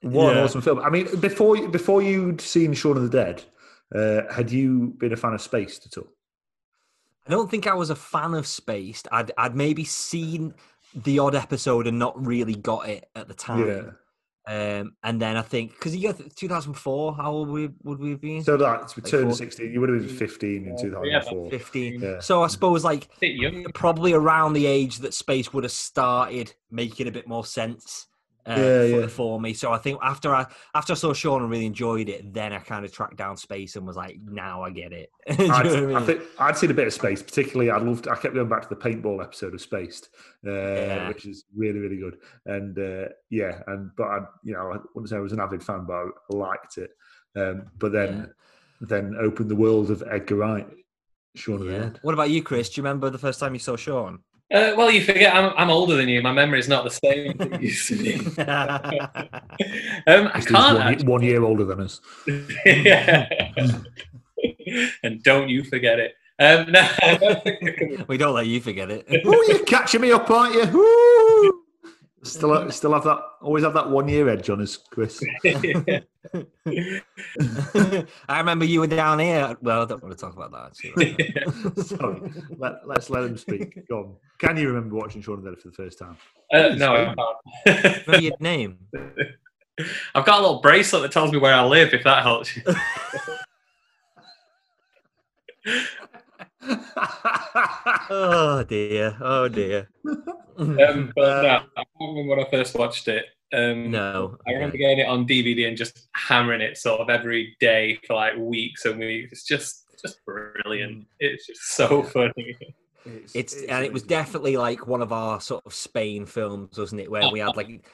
What an awesome film! I mean, before you- before you'd seen Shaun of the Dead, uh, had you been a fan of Spaced at all? I don't think I was a fan of Spaced. I'd I'd maybe seen the odd episode and not really got it at the time. Um, and then I think because you got 2004, how old we, would we have been? So that we Like turned four- sixteen. You would have been fifteen in 2004. Yeah, 15. Yeah. So I suppose like Bit probably around the age that Spaced would have started making a bit more sense uh, Yeah, for, yeah. for me. So I think after I after I saw Shaun and really enjoyed it, then I kind of tracked down Spaced and was like, now I get it. Do you know I'd, I mean? I think I'd seen a bit of Spaced, particularly. I loved. I kept going back to the paintball episode of Spaced, uh, Yeah. which is really, really good. And uh, yeah, and but I, you know, I wouldn't say I was an avid fan, but I liked it. Um, but then, then opened the world of Edgar Wright, the yeah. What about you, Chris? Do you remember the first time you saw Shaun? Uh, well, you forget I'm, I'm older than you. My memory is not the same as it used to be. um, I can't. one, one year older than us. yeah. and don't you forget it. Um, no, don't think I can- we don't let you forget it. oh, you're catching me up, aren't you? Woo! Still, still have that. Always have that one year edge on us, Chris. I remember you were down here. Well, I don't want to talk about that. Actually. Sorry, let, let's let him speak. Go on. Can you remember watching Shaun of the Dead for the first time? Uh, no, I can't. Remember your name? I've got a little bracelet that tells me where I live, if that helps you. Oh dear. Oh dear. Um, but no, I can't remember when I first watched it. Um, no. I remember okay. getting it on DVD and just hammering it sort of every day for like weeks and weeks. It's just just brilliant. It's just so funny. It's and it was definitely like one of our sort of Spain films, wasn't it? Where we had like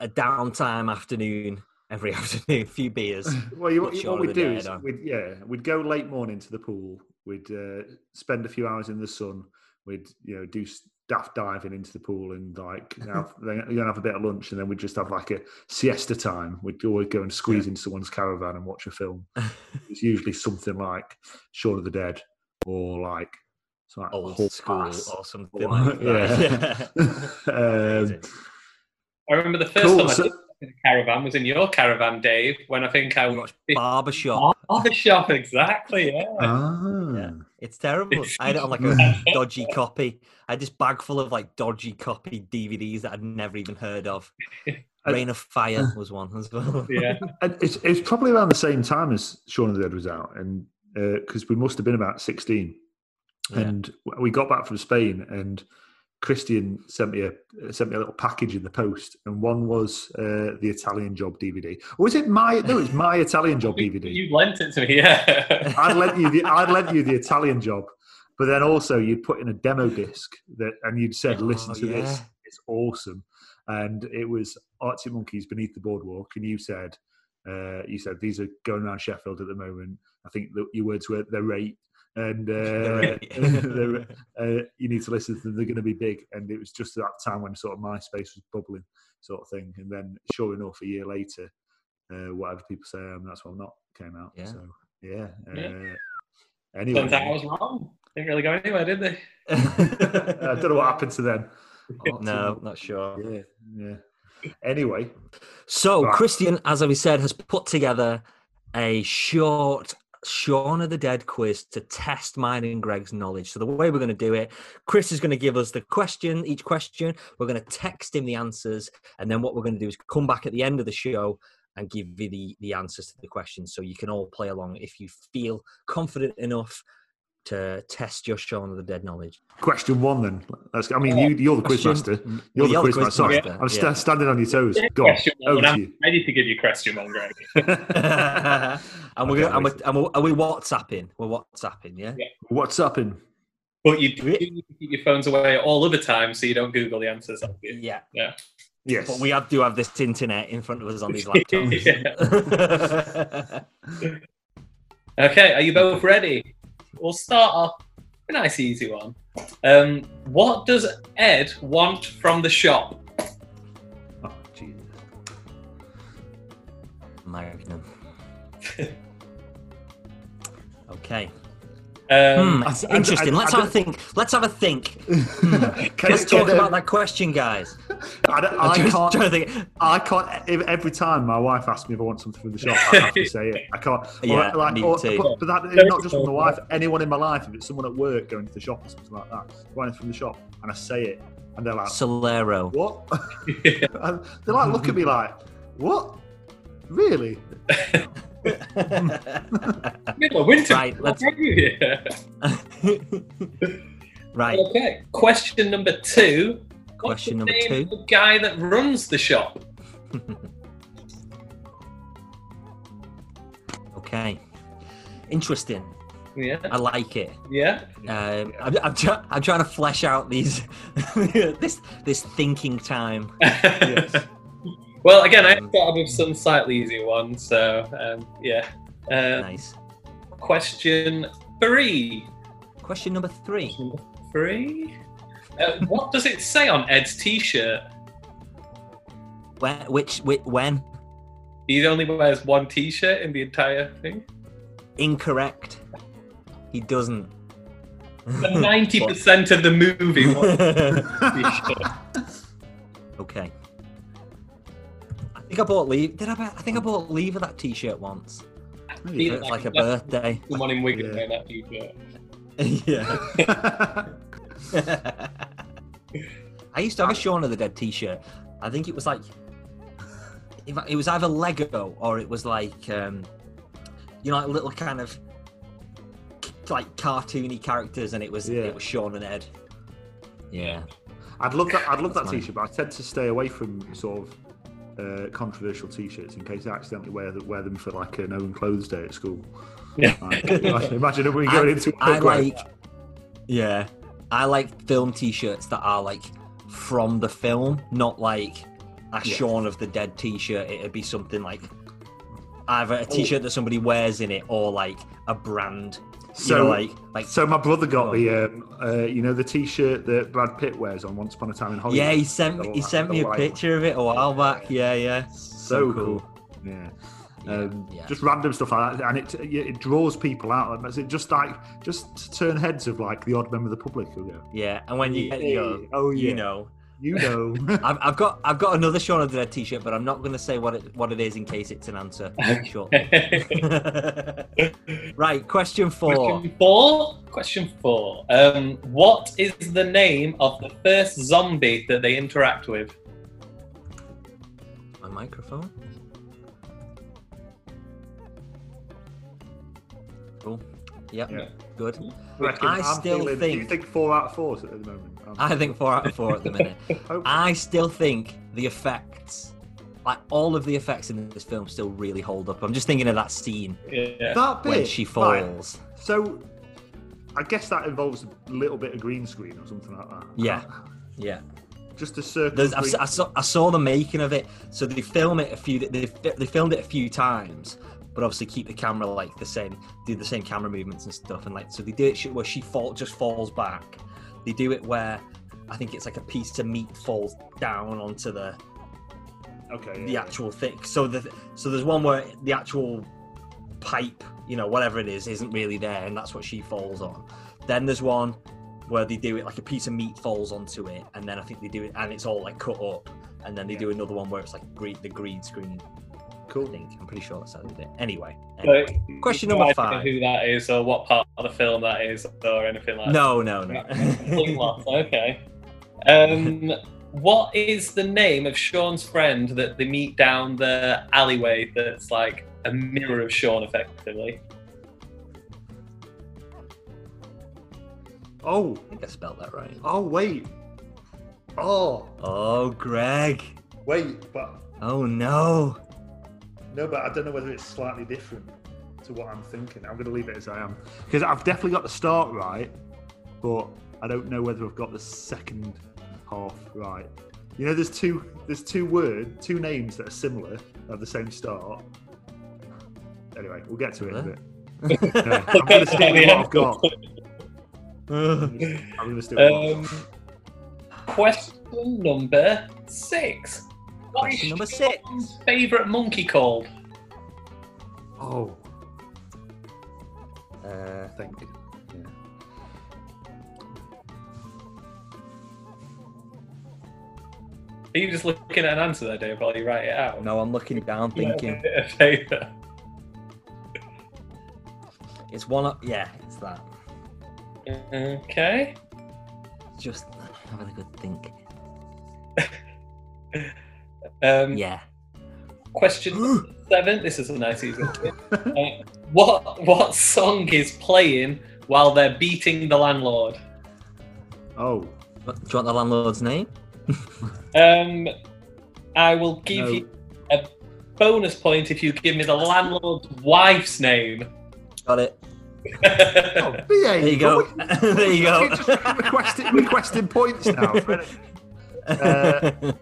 a downtime afternoon every afternoon, a few beers. Well, you, Put what we'd do is, we'd, yeah, we'd go late morning to the pool. We'd uh, spend a few hours in the sun. We'd, you know, do s- daft diving into the pool and like have, then you know, have a bit of lunch, and then we'd just have like a siesta time. We'd always go and squeeze into someone's caravan and watch a film. it's usually something like Shaun of the Dead or like, it's like Old Hall school Pass. or something Or- like that. yeah. um, I remember the first Cool, time I so- did in a caravan was in your caravan, Dave, when I think I was watched Barbershop. Oh, the shop, exactly, yeah. ah. Yeah. It's terrible. I had it on like a dodgy copy. I had this bag full of like dodgy copy DVDs that I'd never even heard of. Reign of Fire was one as well. yeah. And it's, it's probably around the same time as Shaun of the Dead was out, and because we must have been about sixteen, Yeah. and we got back from Spain, and Christian sent me a sent me a little package in the post, and one was uh, the Italian Job DVD. Or was it my? No, it was my Italian Job DVD. You lent it to me, yeah. I'd lent you the I'd lent you the Italian Job, but then also you'd put in a demo disc that, and you'd said, "Listen Oh, to this, it's awesome." And it was Arctic Monkeys beneath the boardwalk, and you said, uh, "You said these are going around Sheffield at the moment. I think the, your words were they're eight." And uh, uh, you need to listen to them. They're going to be big. And it was just at that time when sort of MySpace was bubbling, sort of thing. And then, sure enough, a year later, uh, whatever people say, um, that's what I'm not came out. Yeah. So yeah. Uh, Yeah. Anyway, Turns out I was wrong. Didn't really go anywhere, did they? I don't know what happened to them. Oh, no, not sure. Yeah, yeah. Anyway, So Right. Christian, as we said, has put together a short Shaun of the Dead quiz to test mine and Greg's knowledge. So the way we're going to do it, Chris is going to give us the question, each question. We're going to text him the answers, and then what we're going to do is come back at the end of the show and give you the the answers to the questions, so you can all play along if you feel confident enough to test your Shaun of the Dead knowledge. question one then. Let's, I mean, oh, you, you're the Question- quizmaster. Mm, you're the You're the quizmaster. Sorry, quizmaster, I'm sta yeah. standing on your toes. Go on, one, over and I'm you. ready to give you question one, Greg. and we're, Okay, gonna, and we're, wait. and we're, are we WhatsApping? We're WhatsApping, yeah. What's up in? But you do need to keep your phones away at all other times so you don't Google the answers. Yeah. Yeah, Yes. but we have, do have this internet in front of us on these laptops. Okay, are you both ready? We'll start off a nice easy one. Um, what does Ed want from the shop? Oh, Jesus. Magnum. okay. Um, Hmm, I- it's I- interesting. I- Let's have a think. Let's have a think. Hmm. Let's talk about that question, guys. I, don't- I'm I just can't. trying to think. I can't. Every time my wife asks me if I want something from the shop, I have to say it. I can't. Yeah, or, like, or. But, but that not just from the wife. Anyone in my life, if it's someone at work going to the shop or something like that, wanting from the shop, and I say it, and they're like, Solero. "What?" they like look at me like, "What? Really?" Middle of winter. Right, let's- right. Okay, question number two. Question number two. The guy that runs the shop. okay. Interesting. Yeah, I like it. yeah. Um, I'm, I'm, try- I'm trying to flesh out these this this thinking time. Well, again, I Um, started with some slightly easier ones, so um, yeah. Uh, Nice. question three. Question number three. Number three. Uh, what does it say on Ed's T-shirt? When, which, which when? He only wears one T-shirt in the entire thing. Incorrect. He doesn't. Ninety percent of the movie. T-shirt. okay. I think I bought leave. Did I? Buy, I think I bought leave of that T-shirt once. Maybe. For, like a birthday. Someone in Wigan Yeah. wearing that T-shirt. yeah. I used to have a Shaun of the Dead T-shirt. I think it was like it it was either Lego or it was like um, you know, like little kind of like cartoony characters, and it was Yeah. it was Shaun and Ed. Yeah, I'd love that. I'd love That's that mine. T-shirt, but I tend to stay away from sort of uh, controversial T-shirts in case I accidentally wear, the, wear them for like an own clothes day at school. Yeah. Like, imagine, imagine if we I- going into I work wearing- like. Yeah, I like film T-shirts that are like from the film, not like a Yeah. Shaun of the Dead T-shirt. It'd be something like either Oh. a T-shirt that somebody wears in it, or like a brand. So, you know, like like so my brother got the, um, uh, you know, the T-shirt that Brad Pitt wears on Once Upon a Time in Hollywood. yeah, he sent The he sent me a picture of it a while back. Yeah, yeah, So cool. Yeah. Yeah, Um, yeah. Just random stuff like that, and it it draws people out. Is it just like just to turn heads of like the odd member of the public who go, yeah. And when you get your, "Hey, oh yeah, you know, you know. I've, I've got I've got another Shaun of the Dead T-shirt, but I'm not going to say what it what it is in case it's an answer. right, question four. Question four. Question four. Um, what is the name of the first zombie that they interact with? My microphone. Cool. Yep. Yeah. Good. I I'm still feeling- Do you think- think four out of four at the moment? I think four out of four at the minute. I still think the effects, like all of the effects in this film, still really hold up. I'm just thinking of that scene Yeah. that bit when she right, falls. So, I guess that involves a little bit of green screen or something like that. Yeah. Yeah. Just a circle. I, I saw, I saw the making of it. So they film it a few. They, they filmed it a few times, but obviously keep the camera like the same, do the same camera movements and stuff, and like so they do it where she fall just falls back. They do it where I think it's like a piece of meat falls down onto the Okay. the yeah, actual thing. So the so there's one where the actual pipe, you know, whatever it is, isn't really there, and that's what she falls on. Then there's one where they do it like a piece of meat falls onto it, and then I think they do it, and it's all like cut up, and then they do another one where it's like green, the green screen. Yeah. I Cool. think I'm pretty sure that's how they did it. Anyway, So, question no number five. Who that is, or what part of the film that is, or anything like that. No, no, no. Okay. Um, what is the name of Shaun's friend that they meet down the alleyway? That's like a mirror of Shaun, effectively. Oh, I think I spelled that right. oh, wait. Oh, Oh, Greg. wait, but Oh no. No, but I don't know whether it's slightly different to what I'm thinking. I'm going to leave it as I am because I've definitely got the start right, but I don't know whether I've got the second half right. You know, there's two there's two word two names that are similar have the same start. Anyway, we'll get to it in a bit. Yeah, I'm going to stick with what I've got. I'm going to stick with Um, question number six. Question number six. Favourite monkey called? Oh. Uh, thank you. Yeah. Are you just looking at an answer there, Dave, while you write it out? No, I'm looking down thinking it's one up. Yeah, it's that. Okay. Just having a good think. Um, Yeah. Question seven. This is a nice easy. one. Uh, what what song is playing while they're beating the landlord? Oh. Do you want the landlord's name? Um, I will give No. you a bonus point if you give me the landlord's wife's name. Got it. Oh, behave. There you go. there you go. You're just requesting, requesting points now. Uh,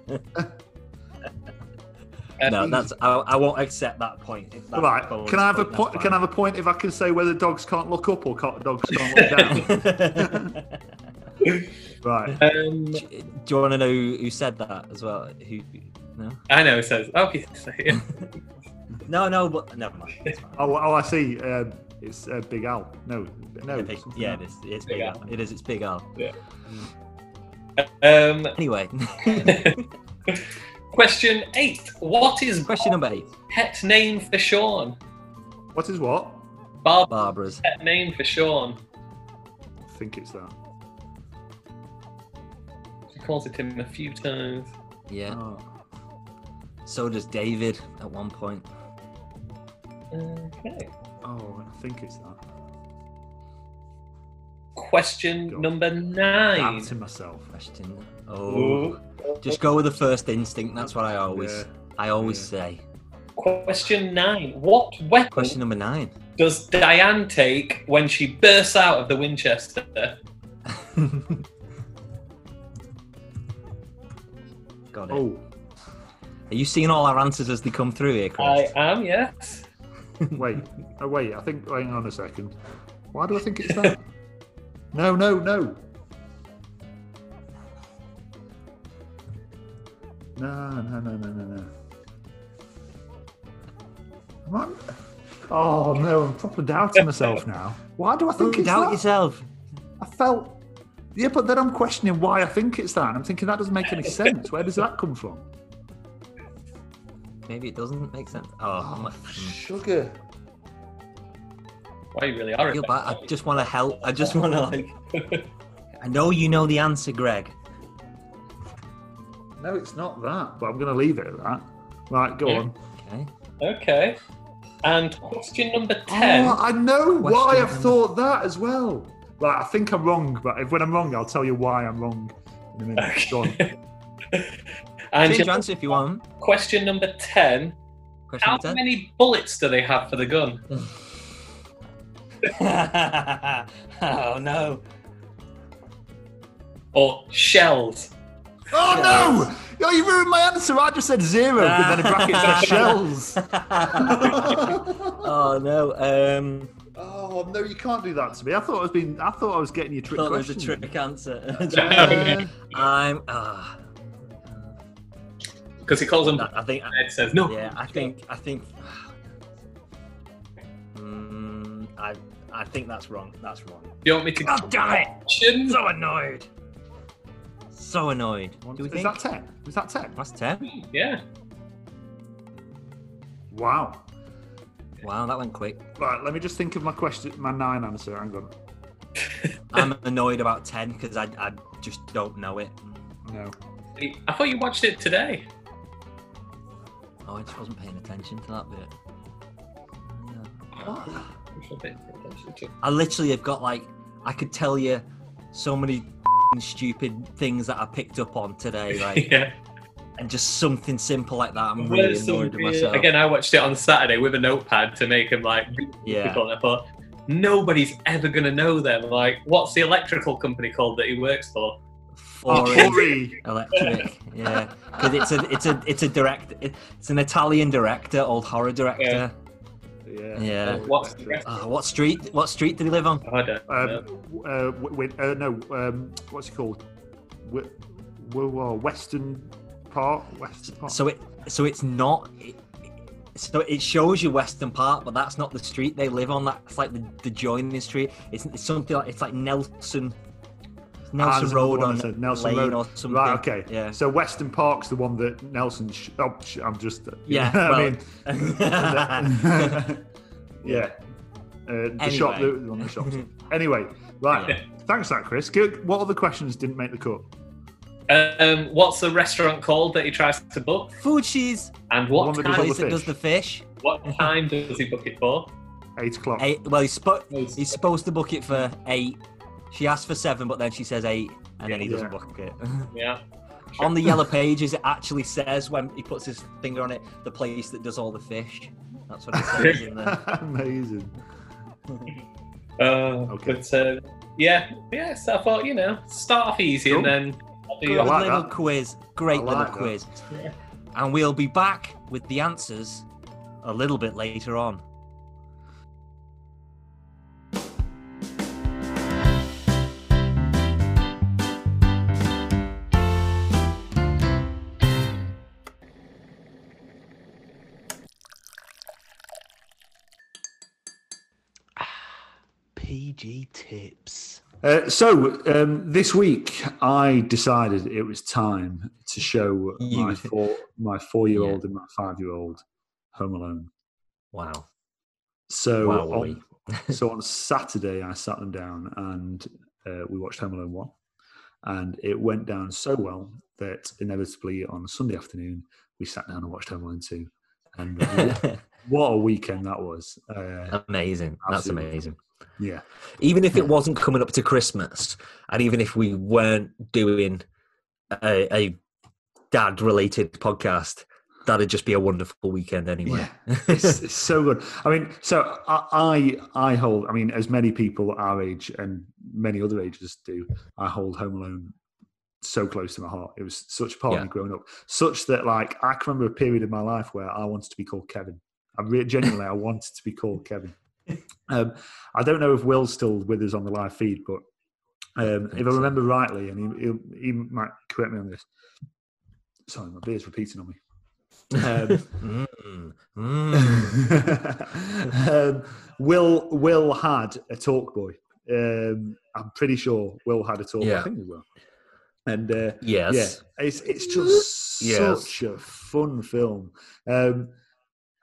no, that's I, I won't accept that point. That's right. Can I have a point, point? Can I have a point if I can say whether dogs can't look up or can't, dogs can't look down? right. Um, do, do you want to know who, who said that as well? Who? No. I know it says. Okay. No, no, but never mind. Oh, oh, I see. Um, it's uh, Big Al. No, no. Yeah, big- yeah, it is. It's Big big. Al. Al. It is. It's big Al. um, Anyway, question eight. What is question number eight. pet name for Shaun? What is what? Barb's Barbara's. pet name for Shaun. I think it's that. She calls it him a few times. Yeah. Oh. So does David at one point. Okay. oh, I think it's that. Question Go on. number nine. Doubting myself. Question. Oh, just go with the first instinct. That's what I always. Yeah. I always Yeah. say. Question nine. What weapon Question number nine. does Diane take when she bursts out of the Winchester? Got it. Oh, Are you seeing all our answers as they come through here, I am, yes. wait. Oh, wait. I think. Hang on a second. Why do I think it's that? no, no, no. No, no, no, no, no, no. Am I- Oh no, I'm proper doubting myself now. Why do I think it's Doubt that? yourself. I felt. Yeah, but then I'm questioning why I think it's that. And I'm thinking that doesn't make any sense. Where does that come from? Maybe it doesn't make sense. Oh, Oh, my- sugar. Why you really are. I feel bad. I just want to help. I just want to like. I know you know the answer, Greg. No, it's not that. But I'm going to leave it at that. Right, go Yeah. on. Okay. Okay. And question number 10. Oh, I know why I've thought that as well. Right, I think I'm wrong, but if when I'm wrong, I'll tell you why I'm wrong in a minute. Go on. and Change your your answer if you want. question number 10. Question How number 10. many bullets do they have for the gun? oh no. Or shells? Oh no! Oh, you ruined my answer. I just said zero, but then a bracket says shells. oh no. Um, Oh no, you can't do that to me. I thought I was being. I thought I was getting your trick thought it was a trick answer. Uh, I'm. ah, Because he calls him. I think. Ed says no. Yeah, I think. I think. Mm, I. I think that's wrong. That's wrong. Do you want me to? God damn it! Options? So annoyed. So annoyed. What do we is think? that ten? Was that ten? That's ten. Yeah. Wow. Wow, that went quick. Right, let me just think of my question. My nine answer. Hang on. I'm annoyed about ten because I, I just don't know it. No. I thought you watched it today. Oh, I just wasn't paying attention to that bit. Yeah. I literally have got like I could tell you so many stupid things that I picked up on today, like yeah. and just something simple like that. I'm really annoyed with myself. Again, I watched it on Saturday with a notepad to make him like yeah, people. I thought nobody's ever gonna know them. Like, what's the electrical company called that he works for? Oh, Foree. electric. Yeah, because it's a it's a it's a direct it's an Italian director, old horror director. Yeah. Yeah. What's the rest? Oh, what street? What street did he live on? I don't know. Um, uh, w- wait, uh, no, um, what's it called? W- w- uh, Western Park. Western Park. So it so it's not. It, so it shows you Western Park, but that's not the street they live on. That's like the, the joining street. It's, it's something like it's like Nelson Ah, Nelson there's Road on said Nelson Lane Road. or something. Right. Okay. Yeah. So Western Park's the one that Nelson. Sh- oh, sh- I'm just. Yeah, well- I mean. yeah. Uh, the shop. Anyway. The, on the shops. anyway, right. Yeah. Thanks, for that Chris. Good. What other questions didn't make the cut? Um, what's the restaurant called that he tries to book? Fulci's. And what that The does time, place the does fish. the fish. what time does he book it for? Eight o'clock. Eight, well, he's, spo- he's supposed to book it for eight. She asked for seven, but then she says eight, and then he doesn't Yeah. book it. Yeah. on the yellow pages, it actually says when he puts his finger on it, the place that does all the fish. That's what it says in there. Amazing. Uh, Okay. But uh, yeah, yeah. So I thought you know, start off easy Cool. and then. I'll do Good like little that. quiz. Great I little like that. quiz. And we'll be back with the answers a little bit later on. PG tips. Uh, so um, this week, I decided it was time to show my four my four year old and my five year old Home Alone. Wow. So Wow, on, so on Saturday, I sat them down and uh, we watched Home Alone one, and it went down so well that inevitably on Sunday afternoon we sat down and watched Home Alone two, and what, what a weekend that was! Uh, amazing. That's amazing. Yeah, Even if it wasn't coming up to Christmas, and even if we weren't doing a, a dad related podcast, that'd just be a wonderful weekend anyway. it's, it's so good. I mean, so I, I hold. I mean, as many people our age and many other ages do, I hold Home Alone so close to my heart. It was such a part Yeah. of me growing up, such that like I can remember a period in my life where I wanted to be called Kevin. I re- genuinely I wanted to be called Kevin. Um, I don't know if Will's still with us on the live feed, but um, if think I so. remember rightly, and he, he, he might correct me on this. Sorry, my beer's repeating on me. Um, Mm, mm. um, Will Will had a talk boy. Um, I'm pretty sure Will had a talk. boy. I think he will. And uh, Yes. yeah, it's it's just Yes. such a fun film. Um,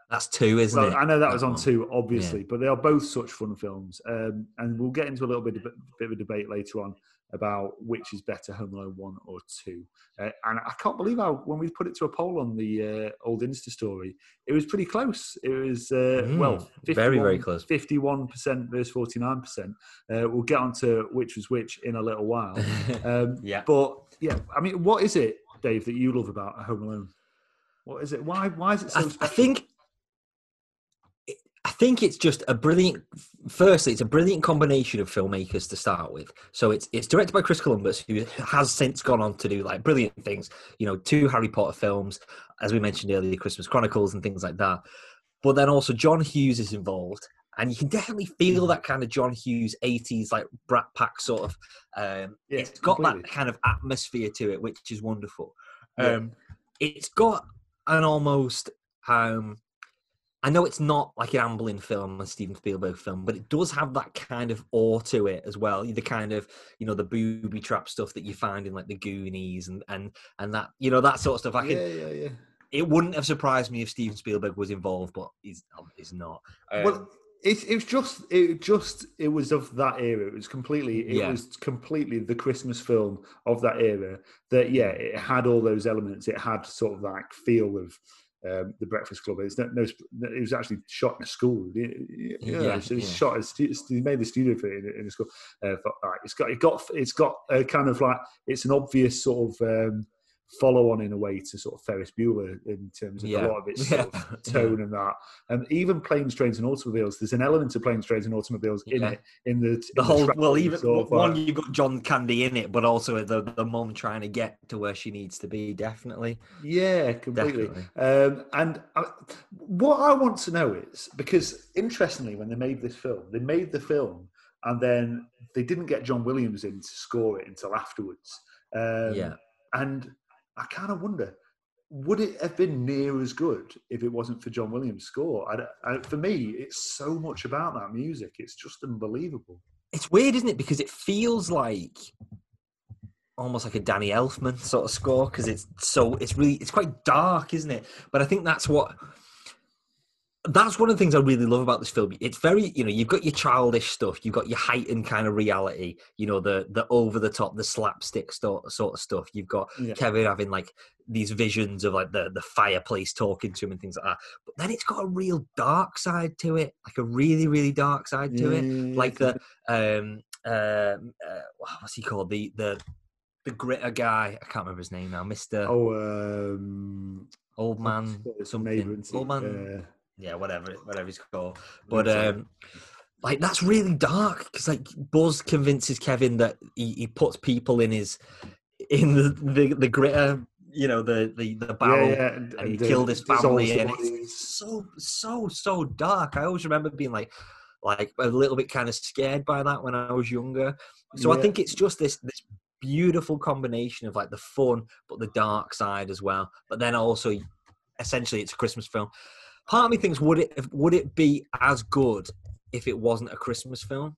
That's two, isn't well, it? I know that was on one? two, obviously, but they are both such fun films. Um, and we'll get into a little bit, bit of a debate later on about which is better, Home Alone one or two. Uh, and I can't believe how when we put it to a poll on the uh, old Insta story, it was pretty close. It was uh, Mm, well, very, very close. fifty-one percent versus forty-nine percent. Uh, we'll get on to which was which in a little while. Um, yeah. but yeah, I mean, what is it, Dave, that you love about Home Alone? What is it? Why? Why is it so I, special? I think I think it's just a brilliant. Firstly, it's a brilliant combination of filmmakers to start with. So it's it's directed by Chris Columbus, who has since gone on to do like brilliant things. You know, two Harry Potter films, as we mentioned earlier, Christmas Chronicles and things like that. But then also John Hughes is involved, and you can definitely feel that kind of John Hughes '80s like Brat Pack sort of. Um, Yeah, it's got completely. that kind of atmosphere to it, which is wonderful. Yeah. Um, it's got an almost. Um, I know it's not like an Amblin film, a Steven Spielberg film, but it does have that kind of awe to it as well. The kind of you know the booby trap stuff that you find in like the Goonies and and and that you know that sort of stuff. I yeah, can, yeah, yeah. it wouldn't have surprised me if Steven Spielberg was involved, but he's he's not. Um, well, it, it was just it just it was of that era. It was completely it Yeah. was completely the Christmas film of that era. That yeah, it had all those elements. It had sort of like feel of um, the Breakfast Club. It's no, no, it was actually shot in a school. Yeah, yeah, Yeah, it was yeah. shot. They made the studio for it in, in a school. Uh, it's got it got it's got a kind of like it's an obvious sort of. Um, follow on in a way to sort of Ferris Bueller in terms of Yeah. a lot of its sort of tone and that. And even planes, trains, and automobiles. There's an element of planes, trains, and automobiles in Yeah. it. In the the whole track well, even one like- you got John Candy in it, but also the the mum trying to get to where she needs to be. Definitely, yeah, completely. definitely. Um, and I, what I want to know is because interestingly, when they made this film, they made the film and then they didn't get John Williams in to score it until afterwards. Um, yeah, And I kind of wonder, would it have been near as good if it wasn't for John Williams' score? I, I, for me, it's so much about that music. It's just unbelievable. it's weird, isn't it? Because it feels like almost like a Danny Elfman sort of score because it's so it's really it's quite dark, isn't it? But I think that's what that's one of the things I really love about this film. It's very, you know, you've got your childish stuff, you've got your heightened kind of reality, you know, the the over the top, the slapstick sort sort of stuff. You've got Yeah. Kevin having like these visions of like the the fireplace talking to him and things like that. But then it's got a real dark side to it, like a really really dark side to it, like the um um uh, what's he called the the the gritter guy. I can't remember his name now, Mister Oh, um, Old Man something. Old? Man, Uh, yeah, whatever, whatever he's called. But um, like that's really dark because like Buzz convinces Kevin that he, he puts people in his in the the, the gritter, you know, the the the barrel. yeah, and, And he uh, killed his family, and it's so so so dark. I always remember being like, like a little bit kind of scared by that when I was younger. So I think it's just this this beautiful combination of like the fun but the dark side as well. But then also, essentially, it's a Christmas film. Part of me thinks would it would it be as good if it wasn't a Christmas film?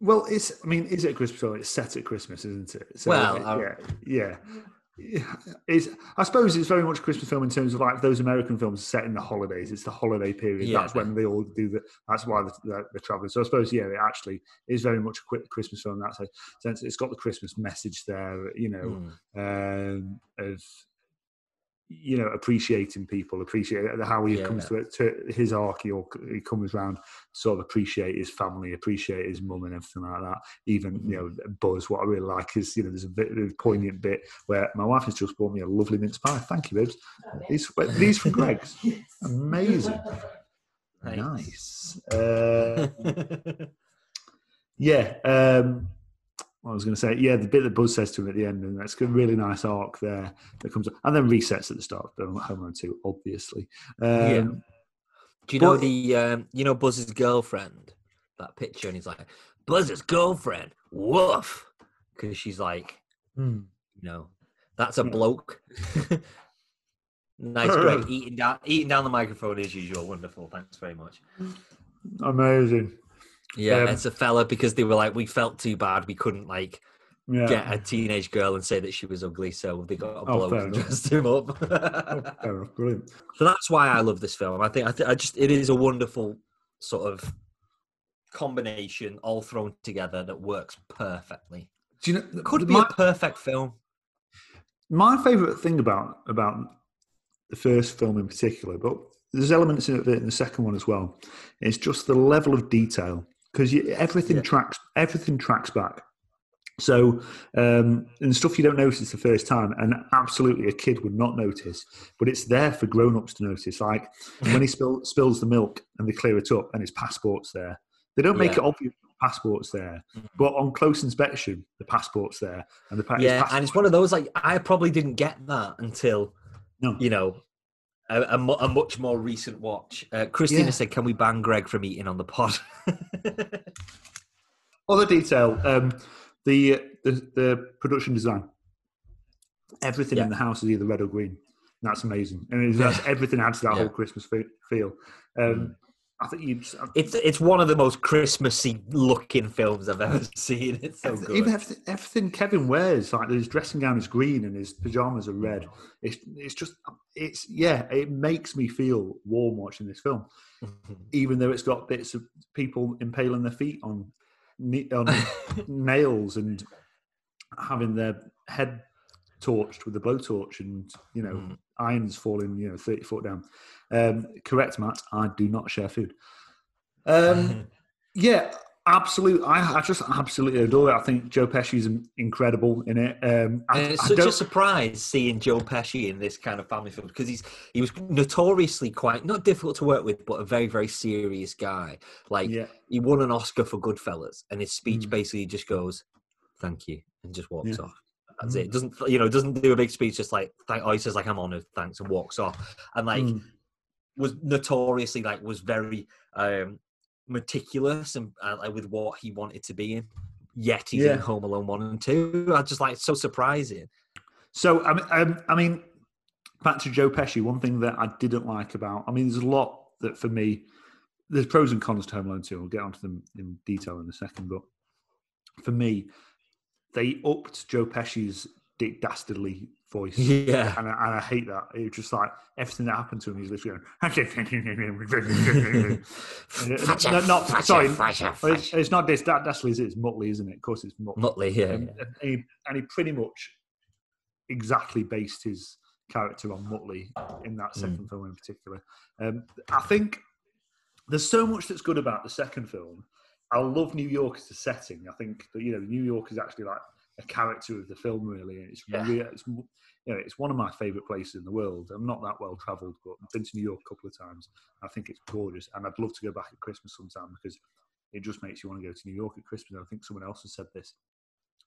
Well, it's. I mean, is it a Christmas film? It's set at Christmas, isn't it? So, Well, I- yeah, yeah. Yeah, It's. I suppose it's very much a Christmas film in terms of like those American films set in the holidays. It's the holiday period. Yeah. That's when they all do the. That's why the- the- they're traveling. So I suppose yeah, it actually is very much a quick Christmas film in that sense. It's got the Christmas message there. You know, Mm. um, of you know appreciating people, appreciate how he Yeah. comes to, it, to his arc. He, he comes around, sort of appreciate his family, appreciate his mum, and everything like that. Even you know Buzz. What I really like is you know there's a bit of a poignant bit where my wife has just bought me a lovely mince pie. Thank you, babes. These these from Greggs. Amazing. Nice. Uh, yeah. Um, what I was going to say, yeah, the bit that Buzz says to him at the end, and that's a really nice arc there that comes up, and then resets at the start of Home Alone 2, obviously. Um, Yeah. Do you know But- the um, you know Buzz's girlfriend? That picture, and he's like Buzz's girlfriend. Woof, because she's like, hmm. you know, that's a bloke. nice, great eating down eating down the microphone as usual. Wonderful, thanks very much. Amazing. Yeah, Um, it's a fella because they were like, we felt too bad, we couldn't like Yeah. get a teenage girl and say that she was ugly, so they got a Oh, bloke and dressed him up. Oh. Brilliant. So that's why I love this film. I think I, th- I just it is a wonderful sort of combination all thrown together that works perfectly. Do you know? Could be my, a perfect film. my favourite thing about about the first film in particular, but there's elements in it in the second one as well. It's just the level of detail because everything Yeah. tracks everything tracks back So, um, and stuff you don't notice the first time, and absolutely a kid would not notice, but it's there for grown ups to notice. Like when he spill, spills the milk and they clear it up and his passport's there. They don't make Yeah. it obvious passport's there, but on close inspection, the passport's there. And the yeah, passport- and it's one of those like I probably didn't get that until No. you know a, a, mu- a much more recent watch. Uh, Christina Yeah. said, "Can we ban Greg from eating on the pod?" Other detail, um, the, the the production design. Everything Yeah. in the house is either red or green. That's amazing, and that's everything adds to that Yeah. whole Christmas fe- feel. Um, I think you just, uh, it's it's one of the most Christmassy looking films I've ever seen. It's so Everything- good. Even everything, everything Kevin wears, like his dressing gown is green and his pajamas are red. It's it's just um, it's yeah, it makes me feel warm watching this film, mm-hmm. even though it's got bits of people impaling their feet on on nails and having their head torched with a blowtorch and you know Mm. irons falling you know thirty foot down. Um, correct, Matt. I do not share food. Um, yeah, absolute. I, I just absolutely adore it. I think Joe Pesci's incredible in it. Um, I, it's such a surprise seeing Joe Pesci in this kind of family film because he's he was notoriously quite not difficult to work with, but a very very serious guy. Like yeah, he won an Oscar for Goodfellas, and his speech Mm. basically just goes, "Thank you," and just walks Yeah. off. That's Mm. it. Doesn't you know? Doesn't do a big speech. Just like thank. Oh, he says like I'm honoured, thanks, and walks off. And like Mm. Was notoriously like was very um meticulous and uh, like, with what he wanted to be in. Yet he's Yeah. in Home Alone one and two. I just like it's so surprising. So I mean, um, I mean, back to Joe Pesci. One thing that I didn't like about, I mean, there's a lot that for me, there's pros and cons to Home Alone 2. We'll get onto them in detail in a second. But for me, they upped Joe Pesci's Dick Dastardly voice. Yeah. And I, and I hate that. It was just like everything that happened to him, he's literally going. no, not, sorry, it's, it's not this. That, is it? It's Muttley, isn't it? Of course, it's Muttley. Muttley, yeah. And, and he, and he pretty much exactly based his character on Muttley in that second film in particular. Um, I think there's so much that's good about the second film. I love New York as a setting. I think that you know New York is actually like a character of the film, really. And it's Yeah. it's you know it's one of my favorite places in the world. I'm not that well travelled, but I've been to New York a couple of times. I think it's gorgeous, and I'd love to go back at Christmas sometime because it just makes you want to go to New York at Christmas. I think someone else has said this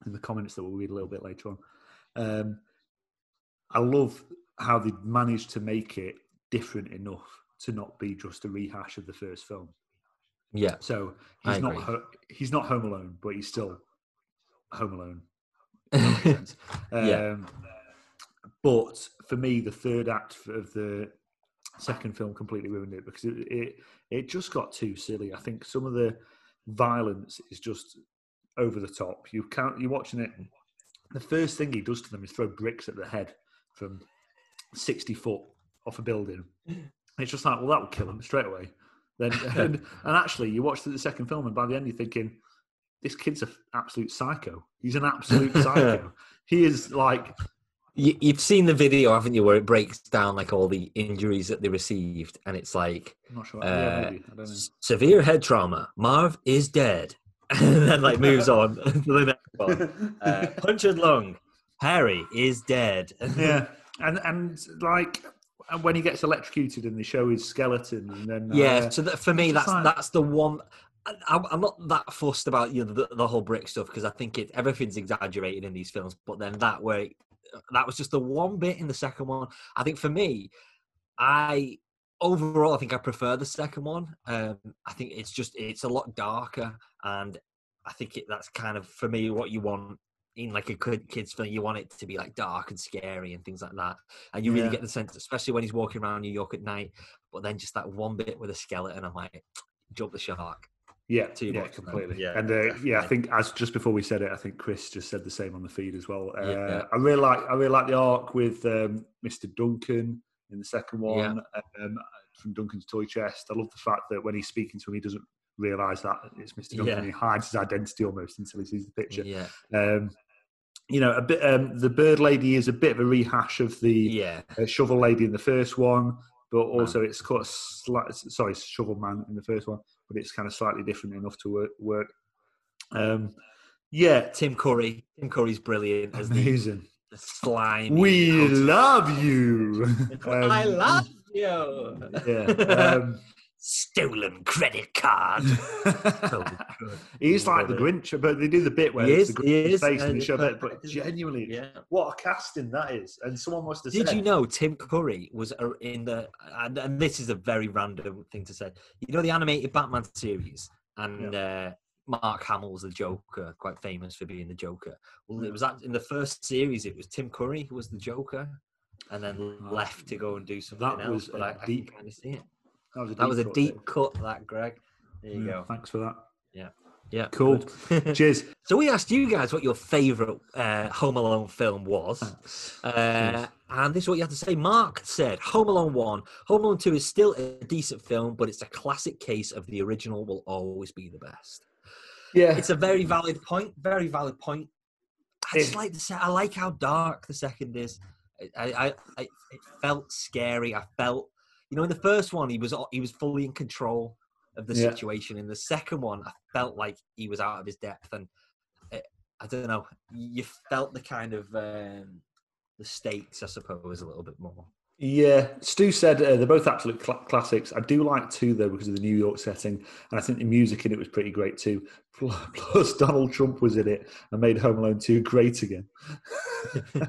in the comments that we'll read a little bit later on. Um, I love how they managed to make it different enough to not be just a rehash of the first film. Yeah. So I he's not agree. ho- he's not Home Alone, but he's still Home Alone. Yeah. Um, but for me, the third act of the second film completely ruined it because it, it it just got too silly. I think some of the violence is just over the top. You can't. You're watching it. The first thing he does to them is throw bricks at their head from sixty foot off a building. It's just like, well, that will kill him straight away. Then, and, and actually, you watch the second film, and by the end, you're thinking, this kid's an absolute psycho. He's an absolute psycho. He is like, You, you've seen the video, haven't you, where it breaks down like all the injuries that they received, and it's like I'm not sure. Uh, yeah, maybe. I don't know. severe head trauma. Marv is dead, and then like moves on to the next one. Uh, punctured lung. Harry is dead. yeah, and and like and when he gets electrocuted and they show his skeleton, and then yeah. uh, So that, for me, that's like- that's the one. I, I'm not that fussed about you know the, the whole brick stuff because I think it everything's exaggerated in these films. But then that way, that was just the one bit in the second one. I think for me, I overall I think I prefer the second one. Um, I think it's just it's a lot darker, and I think it, that's kind of for me what you want in like a kid, kids film. You want it to be like dark and scary and things like that, and you really get the sense, especially when he's walking around New York at night. But then just that one bit with a skeleton, I'm like, jump the shark. Yeah, too yeah, much, completely. Yeah, and uh, yeah, I think as just before we said it, I think Chris just said the same on the feed as well. Uh, Yeah. I really like I really like the arc with um, Mr. Duncan in the second one um, from Duncan's toy chest. I love the fact that when he's speaking to him, he doesn't realise that it's Mr. Duncan. He hides his identity almost until he sees the picture. Yeah, Um, you know, a bit. Um, the bird lady is a bit of a rehash of the uh, shovel lady in the first one, but also it's called slight, sorry, shovel man in the first one, but it's kind of slightly different enough to work. work. Um, Yeah, Tim Curry. Tim Curry's brilliant as the, amazing. the slime. We love you. I Um, love you. Yeah. Um, Stolen credit card. So he's like the. Grinch, but they do the bit where He it's is, the he is, face and they show. But perfect, isn't it? genuinely, Yeah. what a casting that is! And someone must have Did said, you know Tim Curry was in the and, and this is a very random thing to say. You know the animated Batman series and uh, Mark Hamill's the Joker, quite famous for being the Joker. Well, it was that in the first series. It was Tim Curry who was the Joker, and then left to go and do something that else. was but I, I deep- can kind of see it. That was a That was a deep cut. That Greg. There you Yeah, go. Thanks for that. Yeah, Yeah. Cool. Cheers. so we asked you guys what your favourite uh, Home Alone film was. Uh, and this is what you have to say. Mark said Home Alone 1. Home Alone 2 is still a decent film, but it's a classic case of the original will always be the best. Yeah, It's a very valid point. Very valid point. I just like the se- I like how dark the second is. I, I, I, it felt scary. I felt, you know, in the first one he was he was fully in control of the Yeah. situation. In the second one, I felt like he was out of his depth, and it, I don't know. You felt the kind of um, the stakes, I suppose, a little bit more. Yeah, Stu said uh, they're both absolute cla classics. I do like two though because of the New York setting, and I think the music in it was pretty great too. Plus, Donald Trump was in it and made Home Alone two great again.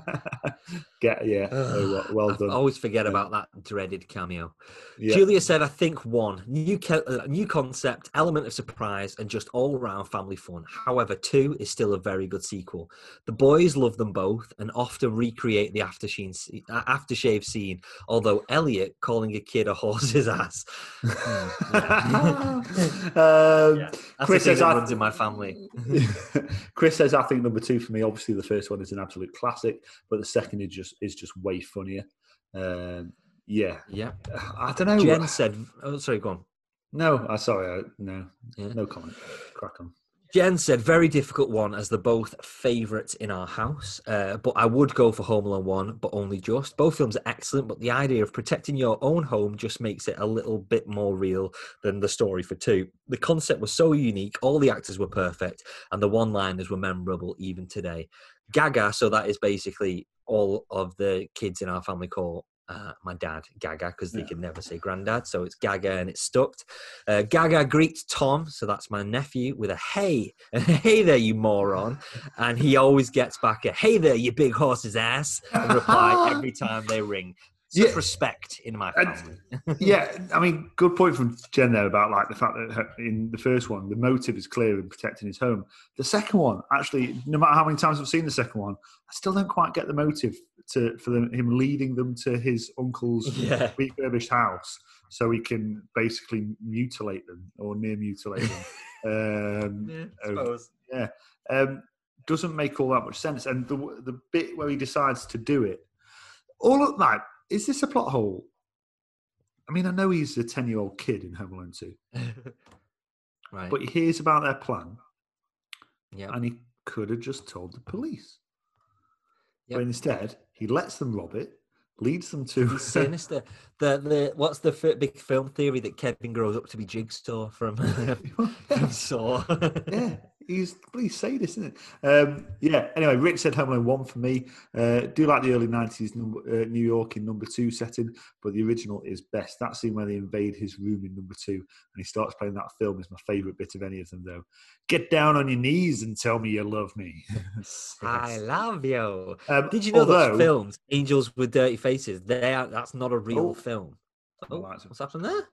Get yeah, oh, well, well I always forget Yeah. about that dreaded cameo. Yeah. Julia said, "I think one new uh, new concept, element of surprise, and just all round family fun. However, two is still a very good sequel. The boys love them both and often recreate the aftershave scene, aftershave scene. Although Elliot calling a kid a horse's ass, Hmm, um, Yeah. Chris says, I- in my family. Chris says, "I think number two for me. Obviously, the first one is an absolute classic, but the second is just is just way funnier. Um, yeah, yeah." I don't know. Jen said, "Oh, sorry, go on." No, I sorry, I, no, Yeah. no comment. Crack on. Jen said, very difficult one as they're both favourites in our house. Uh, but I would go for Home Alone 1, but only just. Both films are excellent, but the idea of protecting your own home just makes it a little bit more real than the story for 2. The concept was so unique, all the actors were perfect, and the one liners were memorable even today. Gaga, so that is basically all of the kids in our family call uh, my dad Gaga because they Yeah. can never say granddad, so it's Gaga and it's stuck. Uh, Gaga greets Tom, so that's my nephew, with a hey, and hey there, you moron. And he always gets back a hey there, you big horse's ass, and reply every time they ring. Such Yeah. respect in my family. yeah, I mean, good point from Jen there about like the fact that in the first one, the motive is clear in protecting his home. The second one, actually, no matter how many times I've seen the second one, I still don't quite get the motive to for them, him leading them to his uncle's Yeah. refurbished house so he can basically mutilate them or near mutilate them. um, Yeah, Oh. suppose. um, doesn't make all that much sense. And the the bit where he decides to do it, all of that is this a plot hole? I mean, I know he's a ten year old kid in Home Alone two, right. but he hears about their plan yeah. and he could have just told the police. Yep. But instead, he lets them rob it, leads them to. He's sinister. The the what's the f- big film theory that Kevin grows up to be Jigsaw from, from Saw? yeah, he's please say this, isn't it? Um, yeah. Anyway, Rick said Home Alone one for me. Uh, do like the early nineties number, uh, New York in number two setting, but the original is best. That scene where they invade his room in number two, and he starts playing that film is my favourite bit of any of them. Though, get down on your knees and tell me you love me. I love you. Um, Did you know although, those films, Angels with Dirty Faces? They are, that's not a real Oh. film. Oh, what's happened there?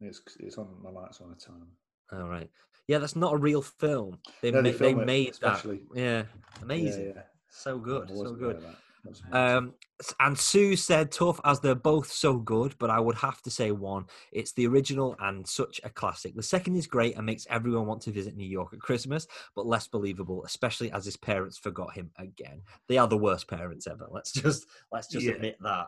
It's, it's on my lights on a time. All right. Yeah, that's not a real film. They No, ma- they they, film it, made that. especially. Yeah, amazing. Yeah, yeah. So good, so good. aware of that. That's amazing. Um, and Sue said, "Tough as they're both so good, but I would have to say one. It's the original and such a classic. The second is great and makes everyone want to visit New York at Christmas, but less believable, especially as his parents forgot him again. They are the worst parents ever. Let's just let's just Yeah. admit that.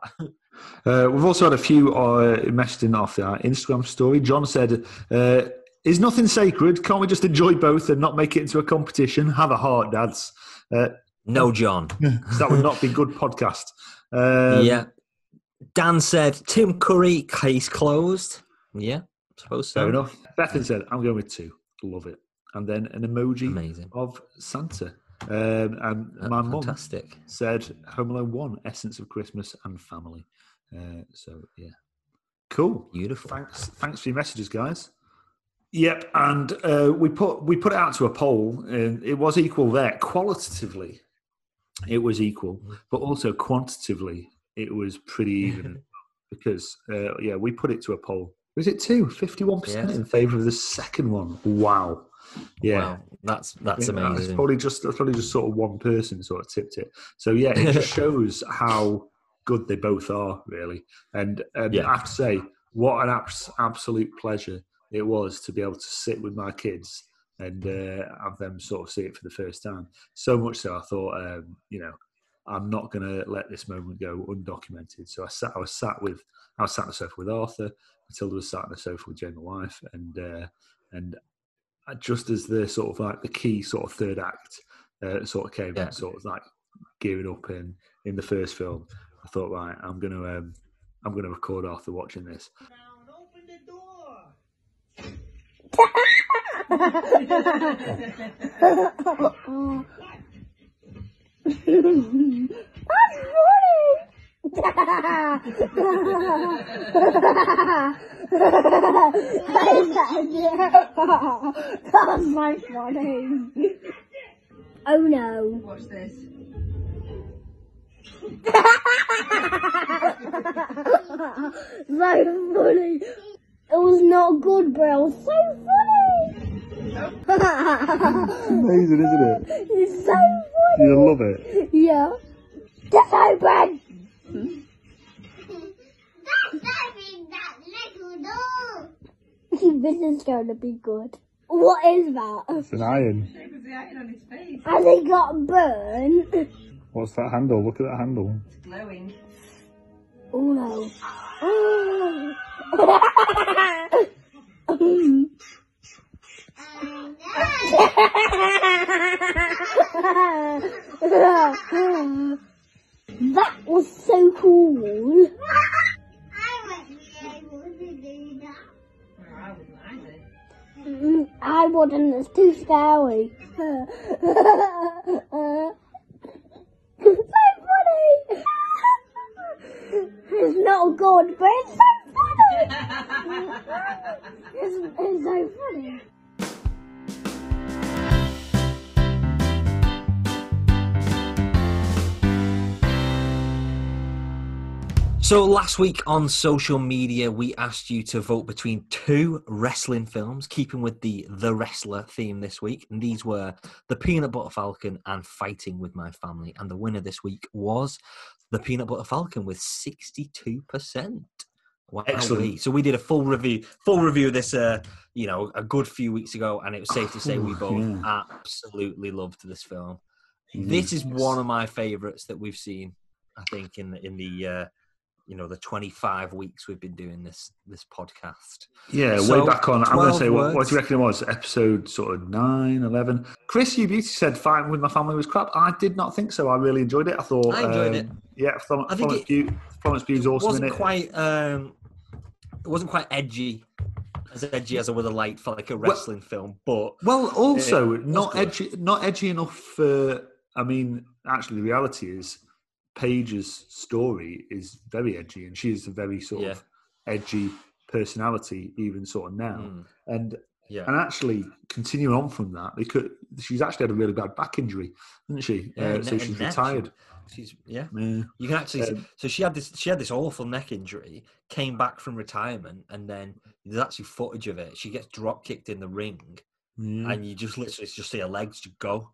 Uh, we've also had a few uh, messaged in off our Instagram story. John said, uh, "Is nothing sacred? Can't we just enjoy both and not make it into a competition? Have a heart, dads. Uh, no, John. that would not be good podcast." Um, yeah. Dan said, Tim Curry, case closed. Yeah, I suppose so. fair enough. Bethan said, "I'm going with two. Love it." and then an emoji Amazing. of Santa. Um, and my mum Fantastic. said Home Alone 1, Essence of Christmas and Family. Uh, so, yeah. Cool. Beautiful. Thanks, thanks for your messages, guys. Yep, and uh, we put we put it out to a poll, and it was equal there. Qualitatively, it was equal, but also quantitatively, it was pretty even because uh, yeah, we put it to a poll. Was it two? Fifty-one percent Yes. in favour of the second one. Wow. Yeah. Wow, that's that's Yeah, It's amazing. probably just that's probably just sort of one person sort of tipped it. So yeah, it just shows how good they both are, really. And and Yeah. I have to say, what an abs- absolute pleasure it was to be able to sit with my kids and uh, have them sort of see it for the first time. So much so, I thought, um, you know, I'm not going to let this moment go undocumented. So I sat, I was sat with, I was sat on the sofa with Arthur. Matilda was sat on the sofa with Jane, my wife, and uh, and just as the sort of like the key sort of third act uh, sort of came Yeah. in, sort of like gearing up in in the first film, I thought, right, I'm gonna um, I'm gonna record Arthur watching this. That's my funny. Oh no. Watch this. so funny. It was not good, but it was so funny. it's Amazing, isn't it? it's so funny. You love it. Yeah. Just open. That's open that little door. This is going to be good. What is that? It's an iron. Look at the iron on his face. Has it got burnt? What's that handle? Look at that handle. It's glowing. Oh no. that was so cool. I wouldn't, it's too scary. so funny. It's not good, but it's so funny. It's, it's so funny. So last week on social media, we asked you to vote between two wrestling films, keeping with the the wrestler theme this week, and these were The Peanut Butter Falcon and Fighting with My Family. And the winner this week was The Peanut Butter Falcon with sixty-two percent. Wow. Excellent. So we did a full review, full review of this, uh, you know, a good few weeks ago, and it was safe to say we both Yeah. absolutely loved this film. Mm-hmm. This is one of my favorites that we've seen. I think in the in the uh, you know the 25 weeks we've been doing this this podcast. Yeah, So, way back on. I'm going to say, what, what do you reckon it was? Episode sort of 9, 11. Chris you Beauty said fighting with my family was crap. I did not think so. I really enjoyed it. I thought. I enjoyed um, it. Yeah, Florence, I think Florence, it- Pugh, Florence Pugh's awesome in wasn't it. quite um, it wasn't quite edgy as edgy as I would have liked for like a wrestling film, but Well, also not edgy, not edgy enough for. I mean, actually, the reality is, Paige's story is very edgy, and she is a very sort Yeah. of edgy personality, even sort of now. Mm. And yeah, and actually, continuing on from that, they could. She's actually had a really bad back injury, hasn't she? Yeah, uh, ne- so she's neck. retired. she's yeah. Yeah. You can actually Um, so she had this she had this awful neck injury, came back from retirement, and then there's actually footage of it. She gets drop kicked in the ring, and you just literally just see her legs just go.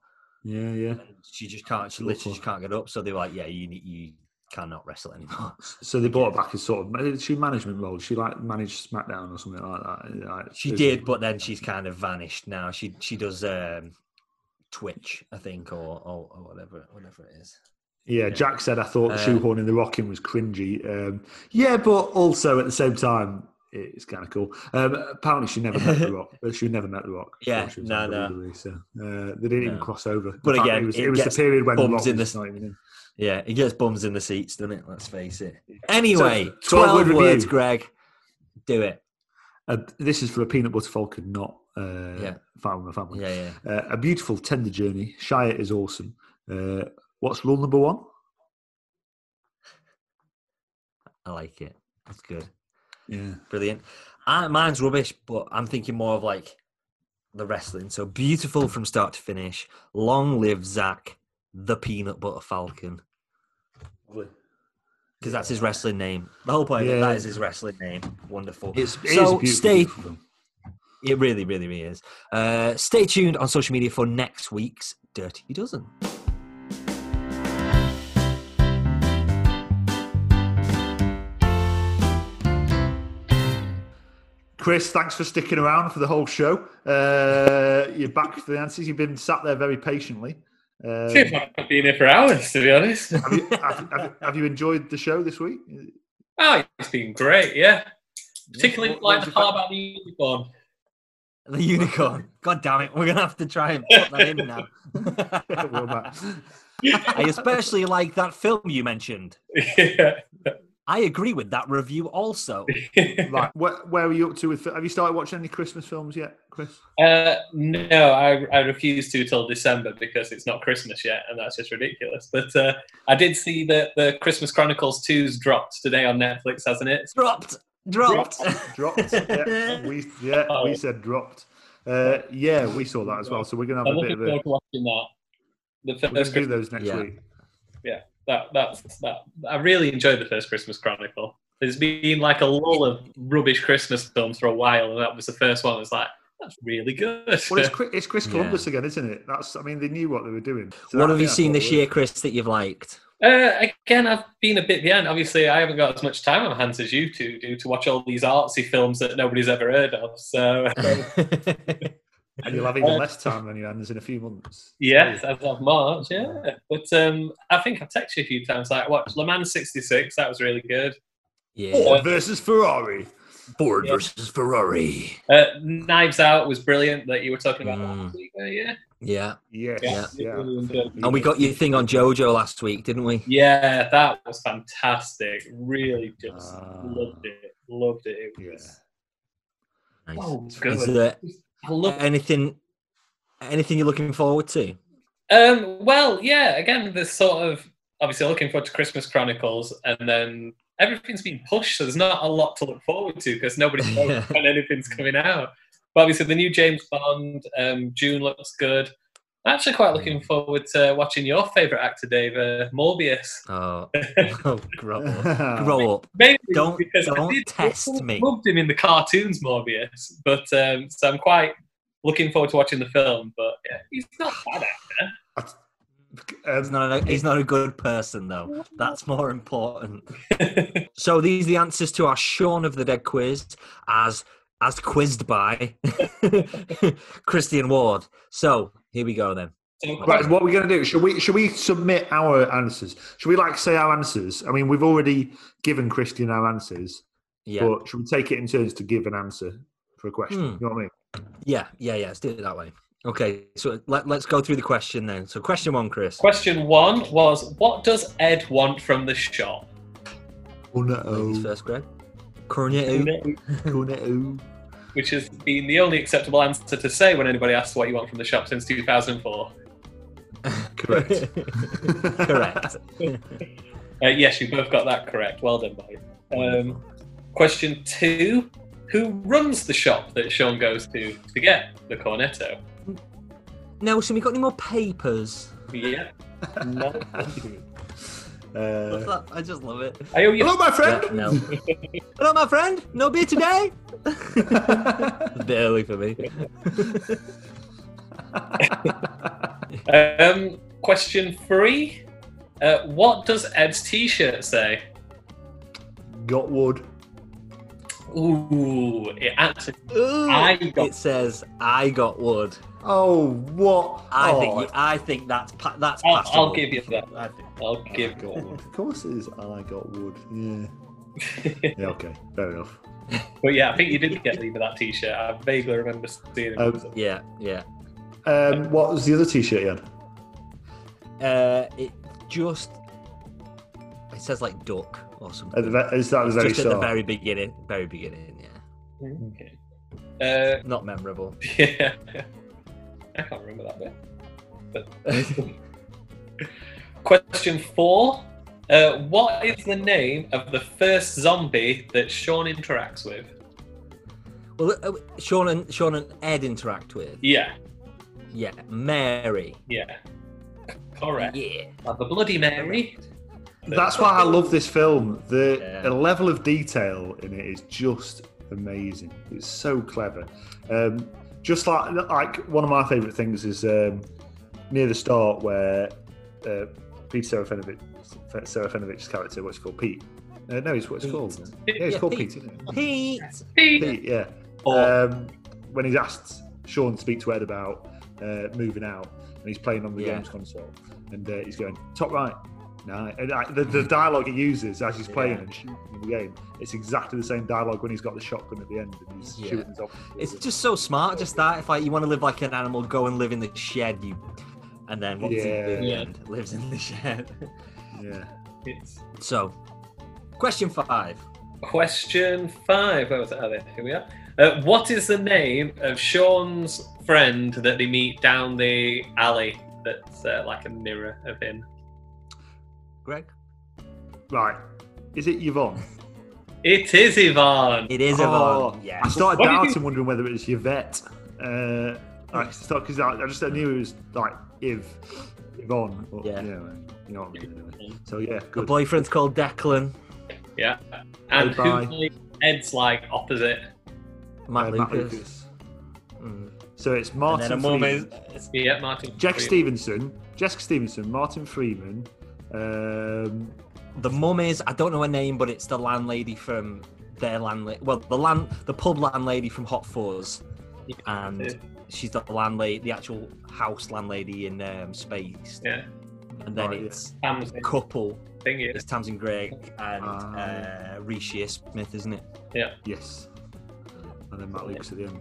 Yeah, yeah. She just can't. She literally just can't get up. So they're like, "Yeah, you need- you cannot wrestle anymore." So they brought her back as sort of she management role. She like managed SmackDown or something like that. Like, She did, but then she's kind of vanished now. She she does um, Twitch, I think, or, or or whatever whatever it is. Yeah, Jack said I thought Uh, shoehorning the rocking was cringy. Um, yeah, but also at the same time, it's kind of cool. Um, apparently, she never met the Rock. She never met the Rock. Yeah, no, no. So uh, they didn't even cross over. But fact, again, it was, it it was the period when Rock in was the- not even in. Yeah, it gets bums in the seats, doesn't it? Let's face it. Anyway, 12 twelve word words. Greg. Do it. Uh, this is for a peanut butter falcon, not Uh, Yeah. With my family. Yeah, yeah. Uh, a beautiful, tender journey. Shia is awesome. Uh, what's rule number one? I like it. That's good. Yeah. Brilliant. I, mine's rubbish, but I'm thinking more of like the wrestling. So beautiful from start to finish. Long live Zach, the peanut butter falcon. Because that's his wrestling name. The whole point Yeah. that is his wrestling name. Wonderful. It's, it so stay. It really, really, really is. Uh, stay tuned on social media for next week's Dirty Dozen. Chris, thanks for sticking around for the whole show. Uh, you're back for the answers. You've been sat there very patiently. Um, Seems I've been here for hours, to be honest. have, you, have, have, have you enjoyed the show this week? Oh, it's been great, yeah. Particularly What- what like the part about the unicorn. The unicorn. God damn it. We're going to have to try and put that in now. I especially like that film you mentioned. yeah. I agree with that review also. right, where, where are you up to with? Have you started watching any Christmas films yet, Chris? Uh, no, I, I refuse to till December because it's not Christmas yet, and that's just ridiculous. But uh, I did see that the Christmas Chronicles 2's dropped today on Netflix, hasn't it? Dropped. Dropped. Dropped. yeah, we yeah Oh. we said dropped. Uh, yeah, we saw that as well. So we're gonna have I'm a bit of a. to watching that. The We're gonna do those next week. Yeah. week. That that's that. I really enjoyed the first Christmas Chronicle. There's been like a lull of rubbish Christmas films for a while, and that was the first one. It's like that's really good. Well, it's Chris, it's Chris Yeah. Columbus again, isn't it? That's. I mean, they knew what they were doing. So What have you seen this year, Chris, that you've liked? Uh, again, I've been a bit behind. Obviously, I haven't got as much time on hands as you two do to watch all these artsy films that nobody's ever heard of. So, And you'll have even less time on your hands in a few months. yes, as of March, yeah. But um, I think I've texted you a few times. Like, watch Le Mans '66. That was really good. yeah. Ford versus Ferrari. Ford Yeah. versus Ferrari. Uh, Knives Out was brilliant. That you were talking about Mm. last week. Uh, yeah, Yeah. Yeah. Yeah. Yeah. And we got your thing on JoJo last week, didn't we? yeah, that was fantastic. Really, just Ah. loved it. Loved it. It Yeah. Nice. oh, Is good. there I love anything anything you're looking forward to? Um, well, yeah, again, there's sort of obviously looking forward to Christmas Chronicles, and then everything's been pushed, so there's not a lot to look forward to because nobody knows when anything's coming out. But obviously, the new James Bond, um, June looks good. I'm actually quite looking forward to watching your favourite actor, Dave, uh, Morbius. Oh, oh grow up. Grow up. Mainly Don't- because I don't did- test I me. Loved him in the cartoons, Morbius, but um, so I'm quite looking forward to watching the film. But yeah, he's not a bad actor. He's Um, not, a, he's not a good person, though. That's more important. So these are the answers to our Shaun of the Dead quiz, as as quizzed by Christian Ward. So here we go then. So, Right, what are we going to do? Should we should we submit our answers? Should we like say our answers? I mean, we've already given Christian our answers, Yeah, but should we take it in turns to give an answer for a question? Hmm. You know what I mean? yeah, yeah, yeah. Let's do it that way. Okay, so let, let's go through the question then. So question one, Chris. Question one was, what does Ed want from the shop? Oh Ladies no! first, Greg. Cornetto. Cornetto. Which has been the only acceptable answer to say when anybody asks what you want from the shop since 2004. Correct. Correct. Uh, yes, you both got that correct. Well done, boys. Um, question two, who runs the shop that Shaun goes to to get the cornetto? Nelson, we got any more papers? Yeah. No. Uh, That- I just love it. I owe you hello, my friend. Yeah, no. Hello, my friend. No beer today. it's a bit early for me. Um, question three. Uh, what does Ed's t-shirt say? Got wood. Ooh, it actually. Ooh, I got- it says I got wood. Oh, what? I oh, think you, I think that's pa- that's I'll, passable. I'll give you that. I think. I'll I give. got wood. Of course it is. I got wood. Yeah. Yeah. Okay. Fair enough. but yeah, I think you did get leave of that t-shirt. I vaguely remember seeing it. Um, Yeah, yeah. Um, what was the other T-shirt you had? Uh, it just it says like duck or something. At the, is that the It's very just at the very beginning. Very beginning. Yeah. okay. Uh, Not memorable. yeah. I can't remember that bit. But question four. Uh, what is the name of the first zombie that Shaun interacts with? well, uh, Shaun and Shaun and Ed interact with. Yeah, Yeah, Mary. yeah. Correct. Yeah. Uh, the Bloody Mary. That's why I love this film. The, Yeah. the level of detail in it is just amazing. It's so clever. Um, just like like one of my favourite things is um, near the start where uh, Peter Serafinowicz, Serafinowicz's character, what's it called, Pete. Uh, no, it's what's it called. Yeah, it's Yeah, called Pete. Pete. Pete. Pete. Pete, yeah. Or- Um, when he's asked Shaun to speak to Ed about uh, moving out, and he's playing on the Yeah. games console, and uh, he's going top right. No, and uh, the, the dialogue he uses as he's playing Yeah. and shooting in the game, it's exactly the same dialogue when he's got the shotgun at the end and he's Yeah. shooting his. It's just so smart. Just that if like you want to live like an animal, go and live in the shed. You, and then what does he do? Yeah. at the Yeah. end? Lives in the shed. yeah. It's So, question five. question five. Where was it? Oh, there. Here we are. Uh, what is the name of Shaun's friend that they meet down the alley? That's uh, like a mirror of him. Greg. Right. Is it Yvonne? It is Yvonne. It is Oh, Yvonne. Yeah. I started What do you doubting, think- wondering whether it was Yvette. Uh, I started because I, I just I knew it was like Iv, Yvonne. But, Yeah. yeah. You know what I mean. Anyway. So yeah, The good. boyfriend's called Declan. Yeah. And Bye-bye. who Ed's like opposite? Matt Uh, Lucas. Mm. So it's And Martin. then a mum is. Yeah, Martin. Jack Freeman. Stevenson, Jessica Stevenson, Martin Freeman. Um, The mum is. I don't know her name, but it's the landlady from their landlady. Well, the land, the pub landlady from Hot Fuzz, and she's the landlady, the actual house landlady in um, Spaced. Yeah. And then Right, yeah. it's Tamsin couple. thing. Yeah. It's Tamsin Greig and Ah. uh, Reece Shearsmith, isn't it? Yeah. Yes. And then Matt Lucas at the end.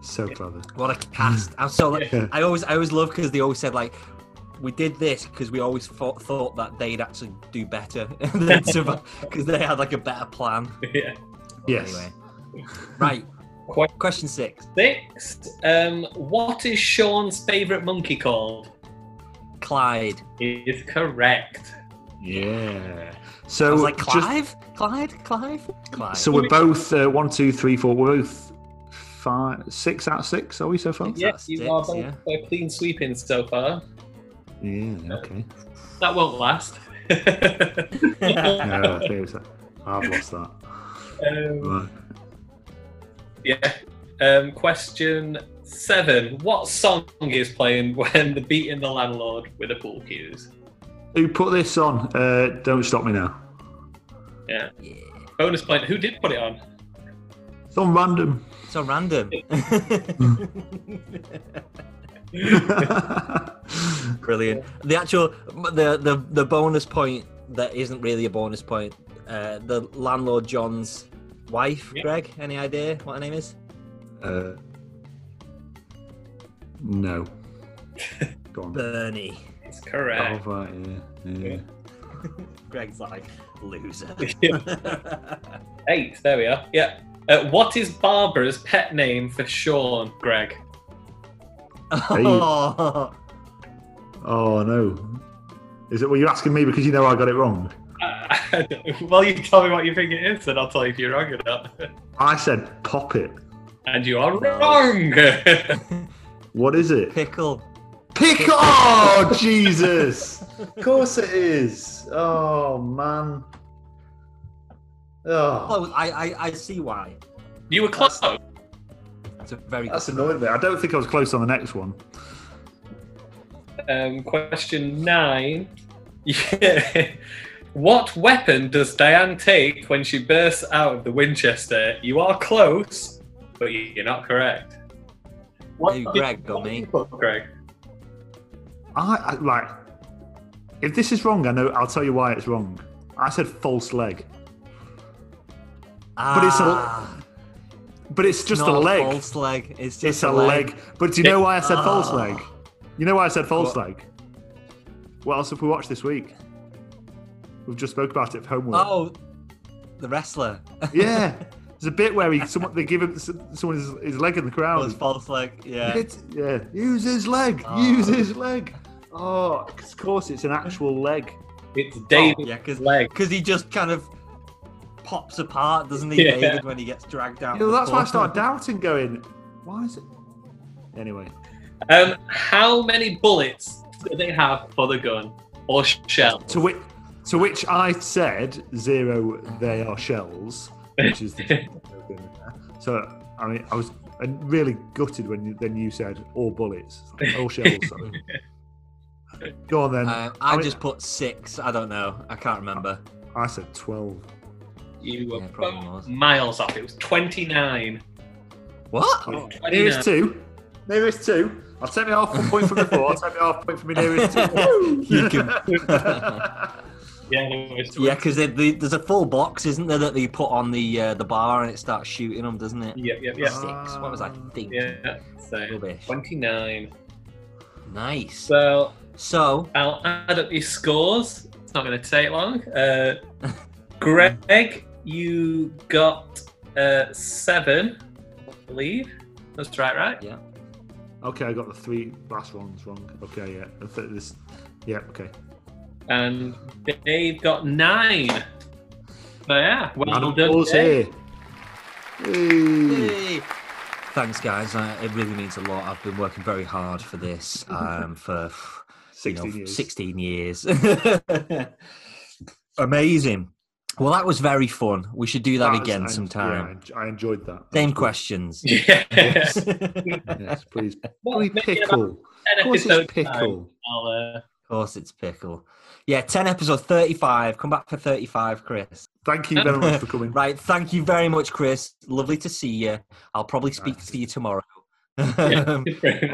So clever. What a cast! I'm so like, Yeah. I always, I always love because they always said like, we did this because we always thought, thought that they'd actually do better than because they had like a better plan. yeah. Yes. Anyway, right. Quite Question six. six. Um, what is Shaun's favourite monkey called? Clyde. Is correct. Yeah. I So was like just- Clive, Clyde, Clive, Clyde. so we're both uh, one, two, three, four. We're both five, six out of six. Are we so far? Yes, that's you six, are both yeah. clean sweeping so far. Yeah. Okay. That won't last. Yeah, I think it was- I've lost that. um, Right. yeah. Um, question seven. What song is playing when they're beating the landlord with the pool cues? Who put this on? Uh, Don't stop me now. Yeah. Yeah. Bonus point. Who did put it on? It's on random. So random. Brilliant. The actual the the the bonus point that isn't really a bonus point. Uh, the landlord John's wife, Yeah. Greg. Any idea what her name is? uh, no. Go on. Bernie. It's Oh, correct. right, yeah, yeah. Greg's like loser. Eight. There we are. Yeah. Uh, what is Barbara's pet name for Shaun, Greg? Oh, Oh no. Is it? Were you asking me because you know I got it wrong? Uh, well, you tell me what you think it is, and I'll tell you if you're wrong or not. I said pop it. And you are wrong. What is it? pickle. Pickle! Oh Jesus! Of course it is. Oh man. Oh, I, I I see why. you were close. It's a very that's annoying me. I don't think I was close on the next one. Um, question nine. Yeah. What weapon does Diane take when she bursts out of the Winchester? You are close, but you're not correct. What Hey, Greg, got me. Greg. I, I like. If this is wrong, I know. I'll tell you why it's wrong. I said false leg, But it's a- Ah, but it's just not a leg. false leg. It's just It's a leg. But do you know why I said false Ah. leg? You know why I said false What? leg? What else have we watched this week? We've just spoke about it for homework. Oh, the wrestler. Yeah. There's a bit where he someone they give him someone his, his leg in the crowd. Oh, his false leg. Yeah. It's- yeah, use his leg. Oh. Use his leg. Oh, of course, it's an actual leg. It's David's Yeah, because leg. he just kind of pops apart, doesn't he, Yeah. David, when he gets dragged out? You know, that's why I corner? started doubting, going, why is it? Anyway, Um, how many bullets do they have for the gun or shell? to which to which I said zero. They are shells, which is the so. I mean, I was really gutted when you, then you said all bullets, all shells. Sorry. Go on then. Uh, I mean, just put six. I don't know. I can't remember. I said twelve. You were Yeah, probably was. miles off. It was 29. What? Nearest two. Nearest two. I'll take me half one point from before. I'll take me half point from my nearest two. You can- Yeah, there was yeah, because there's a full box, isn't there, that they put on the uh, the bar and it starts shooting them, doesn't it? Yep, yep, yep. Six. What was I thinking? Yeah, so Rubbish. 29. Nice. So So, I'll add up your scores. It's not going to take long. Uh, Greg, you got uh, seven, I believe. That's right, right? yeah. Okay, I got the three last ones wrong. Okay, yeah. I thought This, yeah, okay. And Dave got nine. So yeah, well And done. Dave. here. Hey. Hey. Thanks, guys. Uh, it really means a lot. I've been working very hard for this um, for you know, years. 16 years. Amazing. Well, that was very fun. We should do that That's- again I- sometime. Yeah, I I enjoyed that. Same That's good. questions. Yeah. Yes, please. Well, Please maybe in about pickle. Of course it's pickle. Uh, Of course, it's pickle. Yeah, 10 episodes, 35. Come back for 35, Chris. Thank you very much for coming. Right. Thank you very much, Chris. Lovely to see you. I'll probably speak Nice. to you tomorrow yeah.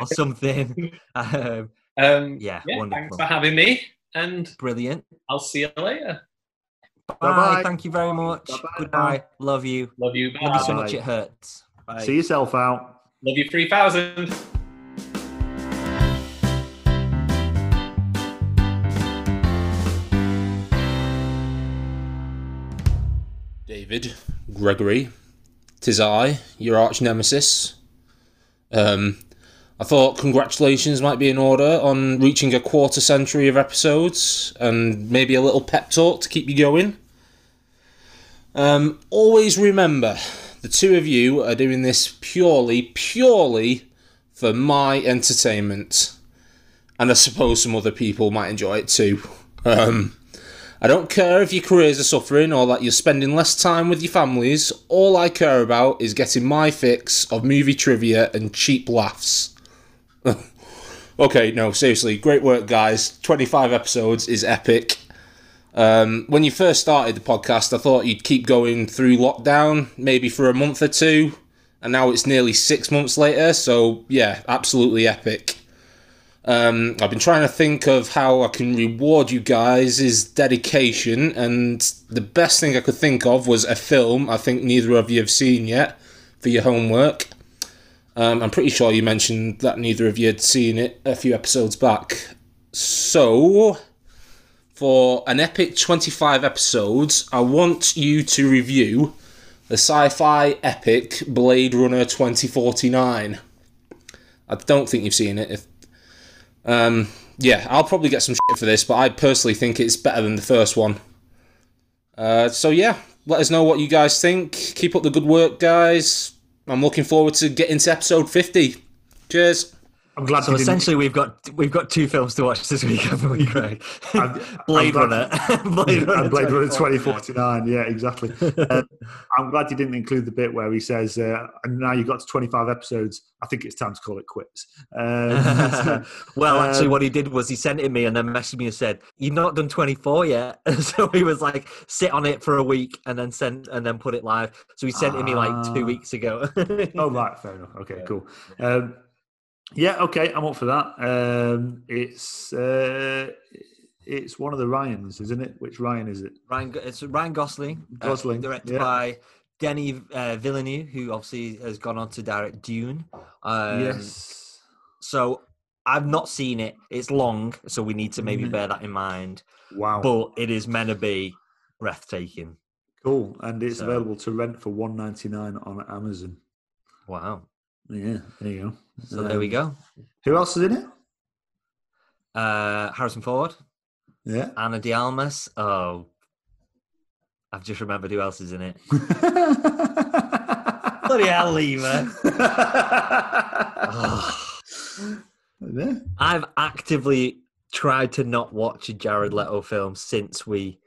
or something. Um, um, yeah, yeah, wonderful. thanks for having me, and brilliant. I'll see you later. Bye. Bye-bye. Thank you very much. Bye-bye Goodbye. now. Love you. Love you. Love you so much. It hurts. Bye. See yourself out. Love you. Three thousand. David, Gregory, tis I, your arch nemesis. Um, I thought congratulations might be in order on reaching a quarter century of episodes and maybe a little pep talk to keep you going. Um, always remember, the two of you are doing this purely, purely for my entertainment. And I suppose some other people might enjoy it too. Um, I don't care if your careers are suffering or that you're spending less time with your families. All I care about is getting my fix of movie trivia and cheap laughs. okay, no, seriously, great work, guys. 25 episodes is epic. Um, when you first started the podcast, I thought you'd keep going through lockdown, maybe for a month or two, and now it's nearly six months later, so yeah, absolutely epic. Um, I've been trying to think of how I can reward you guys' is dedication, and the best thing I could think of was a film I think neither of you have seen yet for your homework. Um, I'm pretty sure you mentioned that neither of you had seen it a few episodes back. So, for an epic 25 episodes, I want you to review the sci fi epic Blade Runner 2049. I don't think you've seen it. If um, yeah, I'll probably get some shit for this, but I personally think it's better than the first one. Uh, so yeah, let us know what you guys think. Keep up the good work, guys. I'm looking forward to getting to episode 50. Cheers. I'm glad So you didn't. essentially, we've got we've got two films to watch this week, haven't we, Greg? I'm- Blade Runner, Blade Runner, Blade Runner 2049. 2049. Yeah, exactly. Uh, I'm glad you didn't include the bit where he says, uh, "And now you've got to 25 episodes. I think it's time to call it quits." Um, well, actually, um, what he did was he sent it me and then messaged me and said, "You've not done 24 yet." so he was like, "Sit on it for a week and then send and then put it live." So he sent it me like Ah. two weeks ago. oh right, fair enough. Okay, cool. Um, yeah, okay, I'm up for that. Um, it's uh, it's one of the Ryans, isn't it? Which Ryan is it? Ryan, it's Ryan Gosling, uh, Gosling, directed yeah. by Denny uh, Villeneuve, who obviously has gone on to direct Dune. Um, yes. So I've not seen it. It's long, so we need to maybe Mhm. bear that in mind. Wow. But it is meant to be breathtaking. Cool, and it's So- available to rent for one ninety nine on Amazon. Wow. Yeah, there you go. So there we Um, go. Who else is in it? Uh, Harrison Ford, Yeah. Ana de Armas. Oh, I've just remembered who else is in it. Bloody hell, Lever. Yeah. I've actively tried to not watch a Jared Leto film since we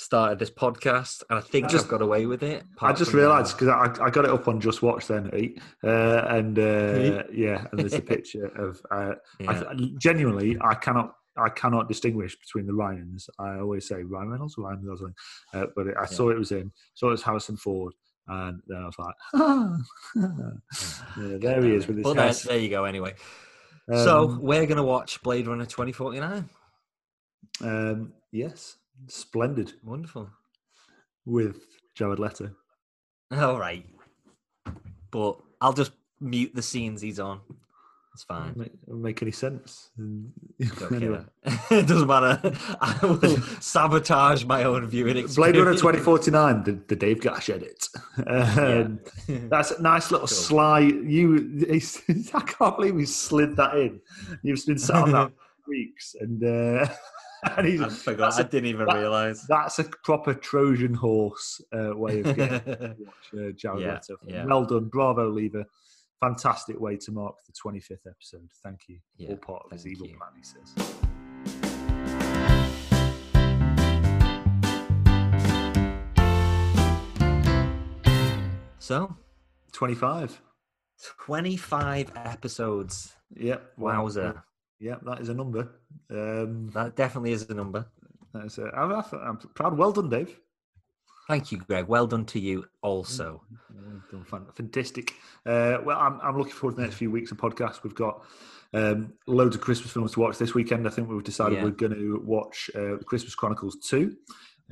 started this podcast, and I think Just- I've got away with it. I just uh, realised because I, I got it up on Just Watch then, eh? uh, and uh, yeah, and there's a picture of. Uh, yeah. I, genuinely, I cannot. I cannot distinguish between the Ryans. I always say Ryan Reynolds or Ryan Gosling, uh, but I saw it was him. Saw it was Harrison Ford, and then I was like, yeah, there he is with his Well, there, there you go. Anyway, so Um, we're gonna watch Blade Runner 2049. um, yes, splendid Wonderful. with Jared Leto. All right, but I'll just mute the scenes he's on. It's fine. Make, make any sense? Anyway. it doesn't matter. I will sabotage my own viewing experience. Blade Runner 2049, the, the Dave Gash edit. Um, That's a nice little Cool. sly. You, I can't believe he slid that in. You've been sat on that for weeks, and uh, and he's, I forgot. I a- didn't even that- realise. that's a proper Trojan horse uh, way of getting watch uh, Jared Yeah, Leto. yeah. Well done, bravo, Lever. Fantastic way to mark the 25th episode. Thank you. Yeah, All part of his evil you. plan, he says. So, 25. 25 episodes. Yep. wow. Wowzer. Yep, that is a number. Um, That definitely is a number. that's a, I'm, I'm proud. Well done, Dave. Thank you, Greg. Well done to you also. Well done, Fantastic. Uh, well, I'm, I'm looking forward to the next few weeks of podcasts. We've got um, loads of Christmas films to watch this weekend. I think we've decided Yeah. we're going to watch uh, Christmas Chronicles 2.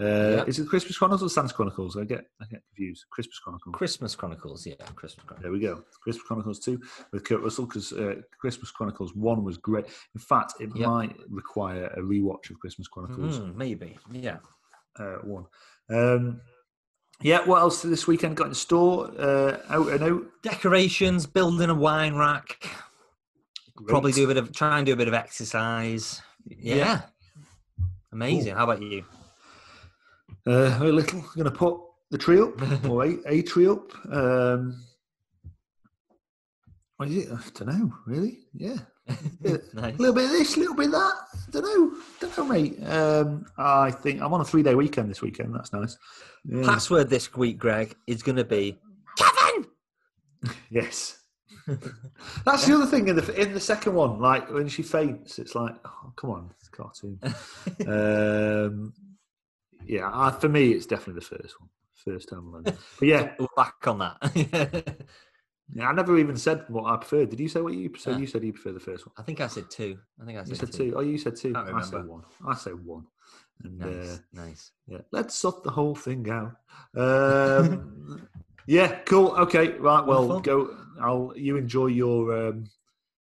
Uh, Yeah. Is it Christmas Chronicles or Santa Chronicles? I get I get confused. Christmas Chronicles. Christmas Chronicles. Yeah, Christmas Chronicles. There we go. Christmas Chronicles 2 with Kurt Russell because uh, Christmas Chronicles 1 was great. In fact, it Yep. might require a rewatch of Christmas Chronicles Mm, maybe. Yeah. uh, 1. Um, yeah, what else this weekend got in store? Uh, out and out. Decorations, building a wine rack. Probably do a bit of try and do a bit of exercise. Yeah. Yeah. Amazing. How about you? Uh, very little. I'm going to put the tree up, or a, a tree up. Um, what is it? I don't know, really. Yeah. A little bit of this, a little bit of that. don't know. don't know, mate. Um, I think I'm on a three day weekend this weekend. That's nice. Yeah. Password this week, Greg, is going to be Kevin. Yes. That's the other thing in the in the second one. Like when she faints, it's like, oh, come on, it's a cartoon. um, yeah, I, for me, it's definitely the first one, first time. But yeah, We're back on that. yeah, I never even said what I preferred. Did you say what you said? Yeah. You said you prefer the first one. I think I said two. I think I You said, said two. two. Oh, you said two. I say remember. one. I say one. And Nice, uh, nice. yeah, let's sort the whole thing out. Um, yeah, cool. Okay, right. Well, Wonderful. go. I'll. You enjoy your um,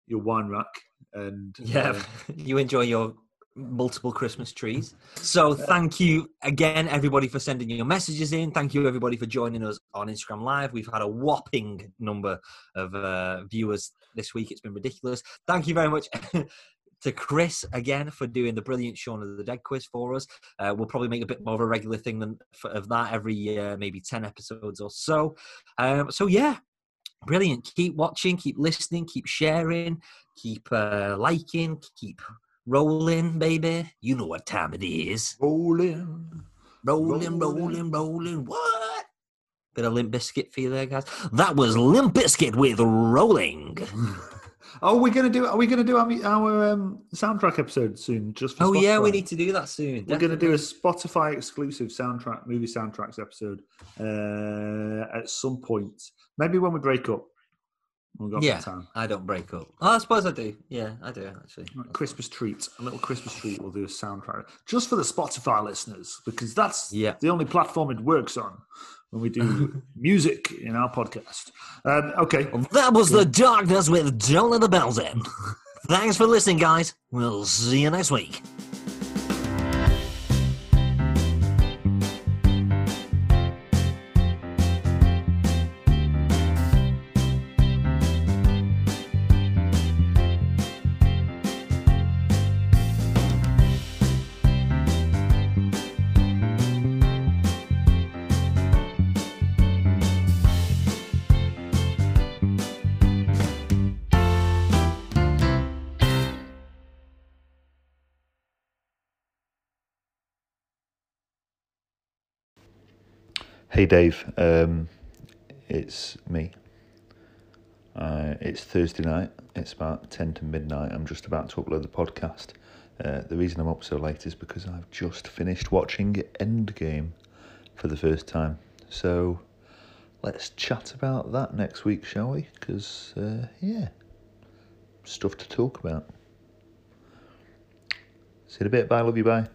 your wine rack and Yeah, uh, you enjoy your multiple Christmas trees. So thank you again, everybody, for sending your messages in. Thank you, everybody, for joining us on Instagram Live. We've had a whopping number of uh, viewers this week. It's been ridiculous. Thank you very much. To Chris again for doing the brilliant Shaun of the Dead quiz for us. Uh, we'll probably make a bit more of a regular thing than for, of that every year, maybe ten episodes or so. Um, so yeah, brilliant. Keep watching, keep listening, keep sharing, keep uh, liking, keep rolling, baby. You know what time it is. rolling. Rolling, Rolling. rolling, rolling. What? Bit of Limp Bizkit for you there, guys. That was Limp Bizkit with Rolling. Oh, we're gonna do. Are we gonna do our, our um, soundtrack episode soon? Just for Oh yeah, we need to do that soon. We're to do a. Spotify exclusive soundtrack, movie soundtracks episode uh, at some point. Maybe when we break up. We've got Yeah. time. I don't break up. Oh, I suppose I do. Yeah, I do actually. Christmas treat, a little Christmas treat. We'll do a soundtrack just for the Spotify listeners because that's Yeah. the only platform it works on when we do music in our podcast. Um, okay, That was the darkness with Don't Let the Bells End. Thanks for listening, guys. We'll see you next week. Hey Dave, um, it's me. Uh, it's Thursday night. It's about 10 to midnight. I'm just about to upload the podcast. Uh, the reason I'm up so late is because I've just finished watching Endgame for the first time. So let's chat about that next week, shall we? Because, uh, yeah, stuff to talk about. See you in a bit. Bye. Love you. Bye.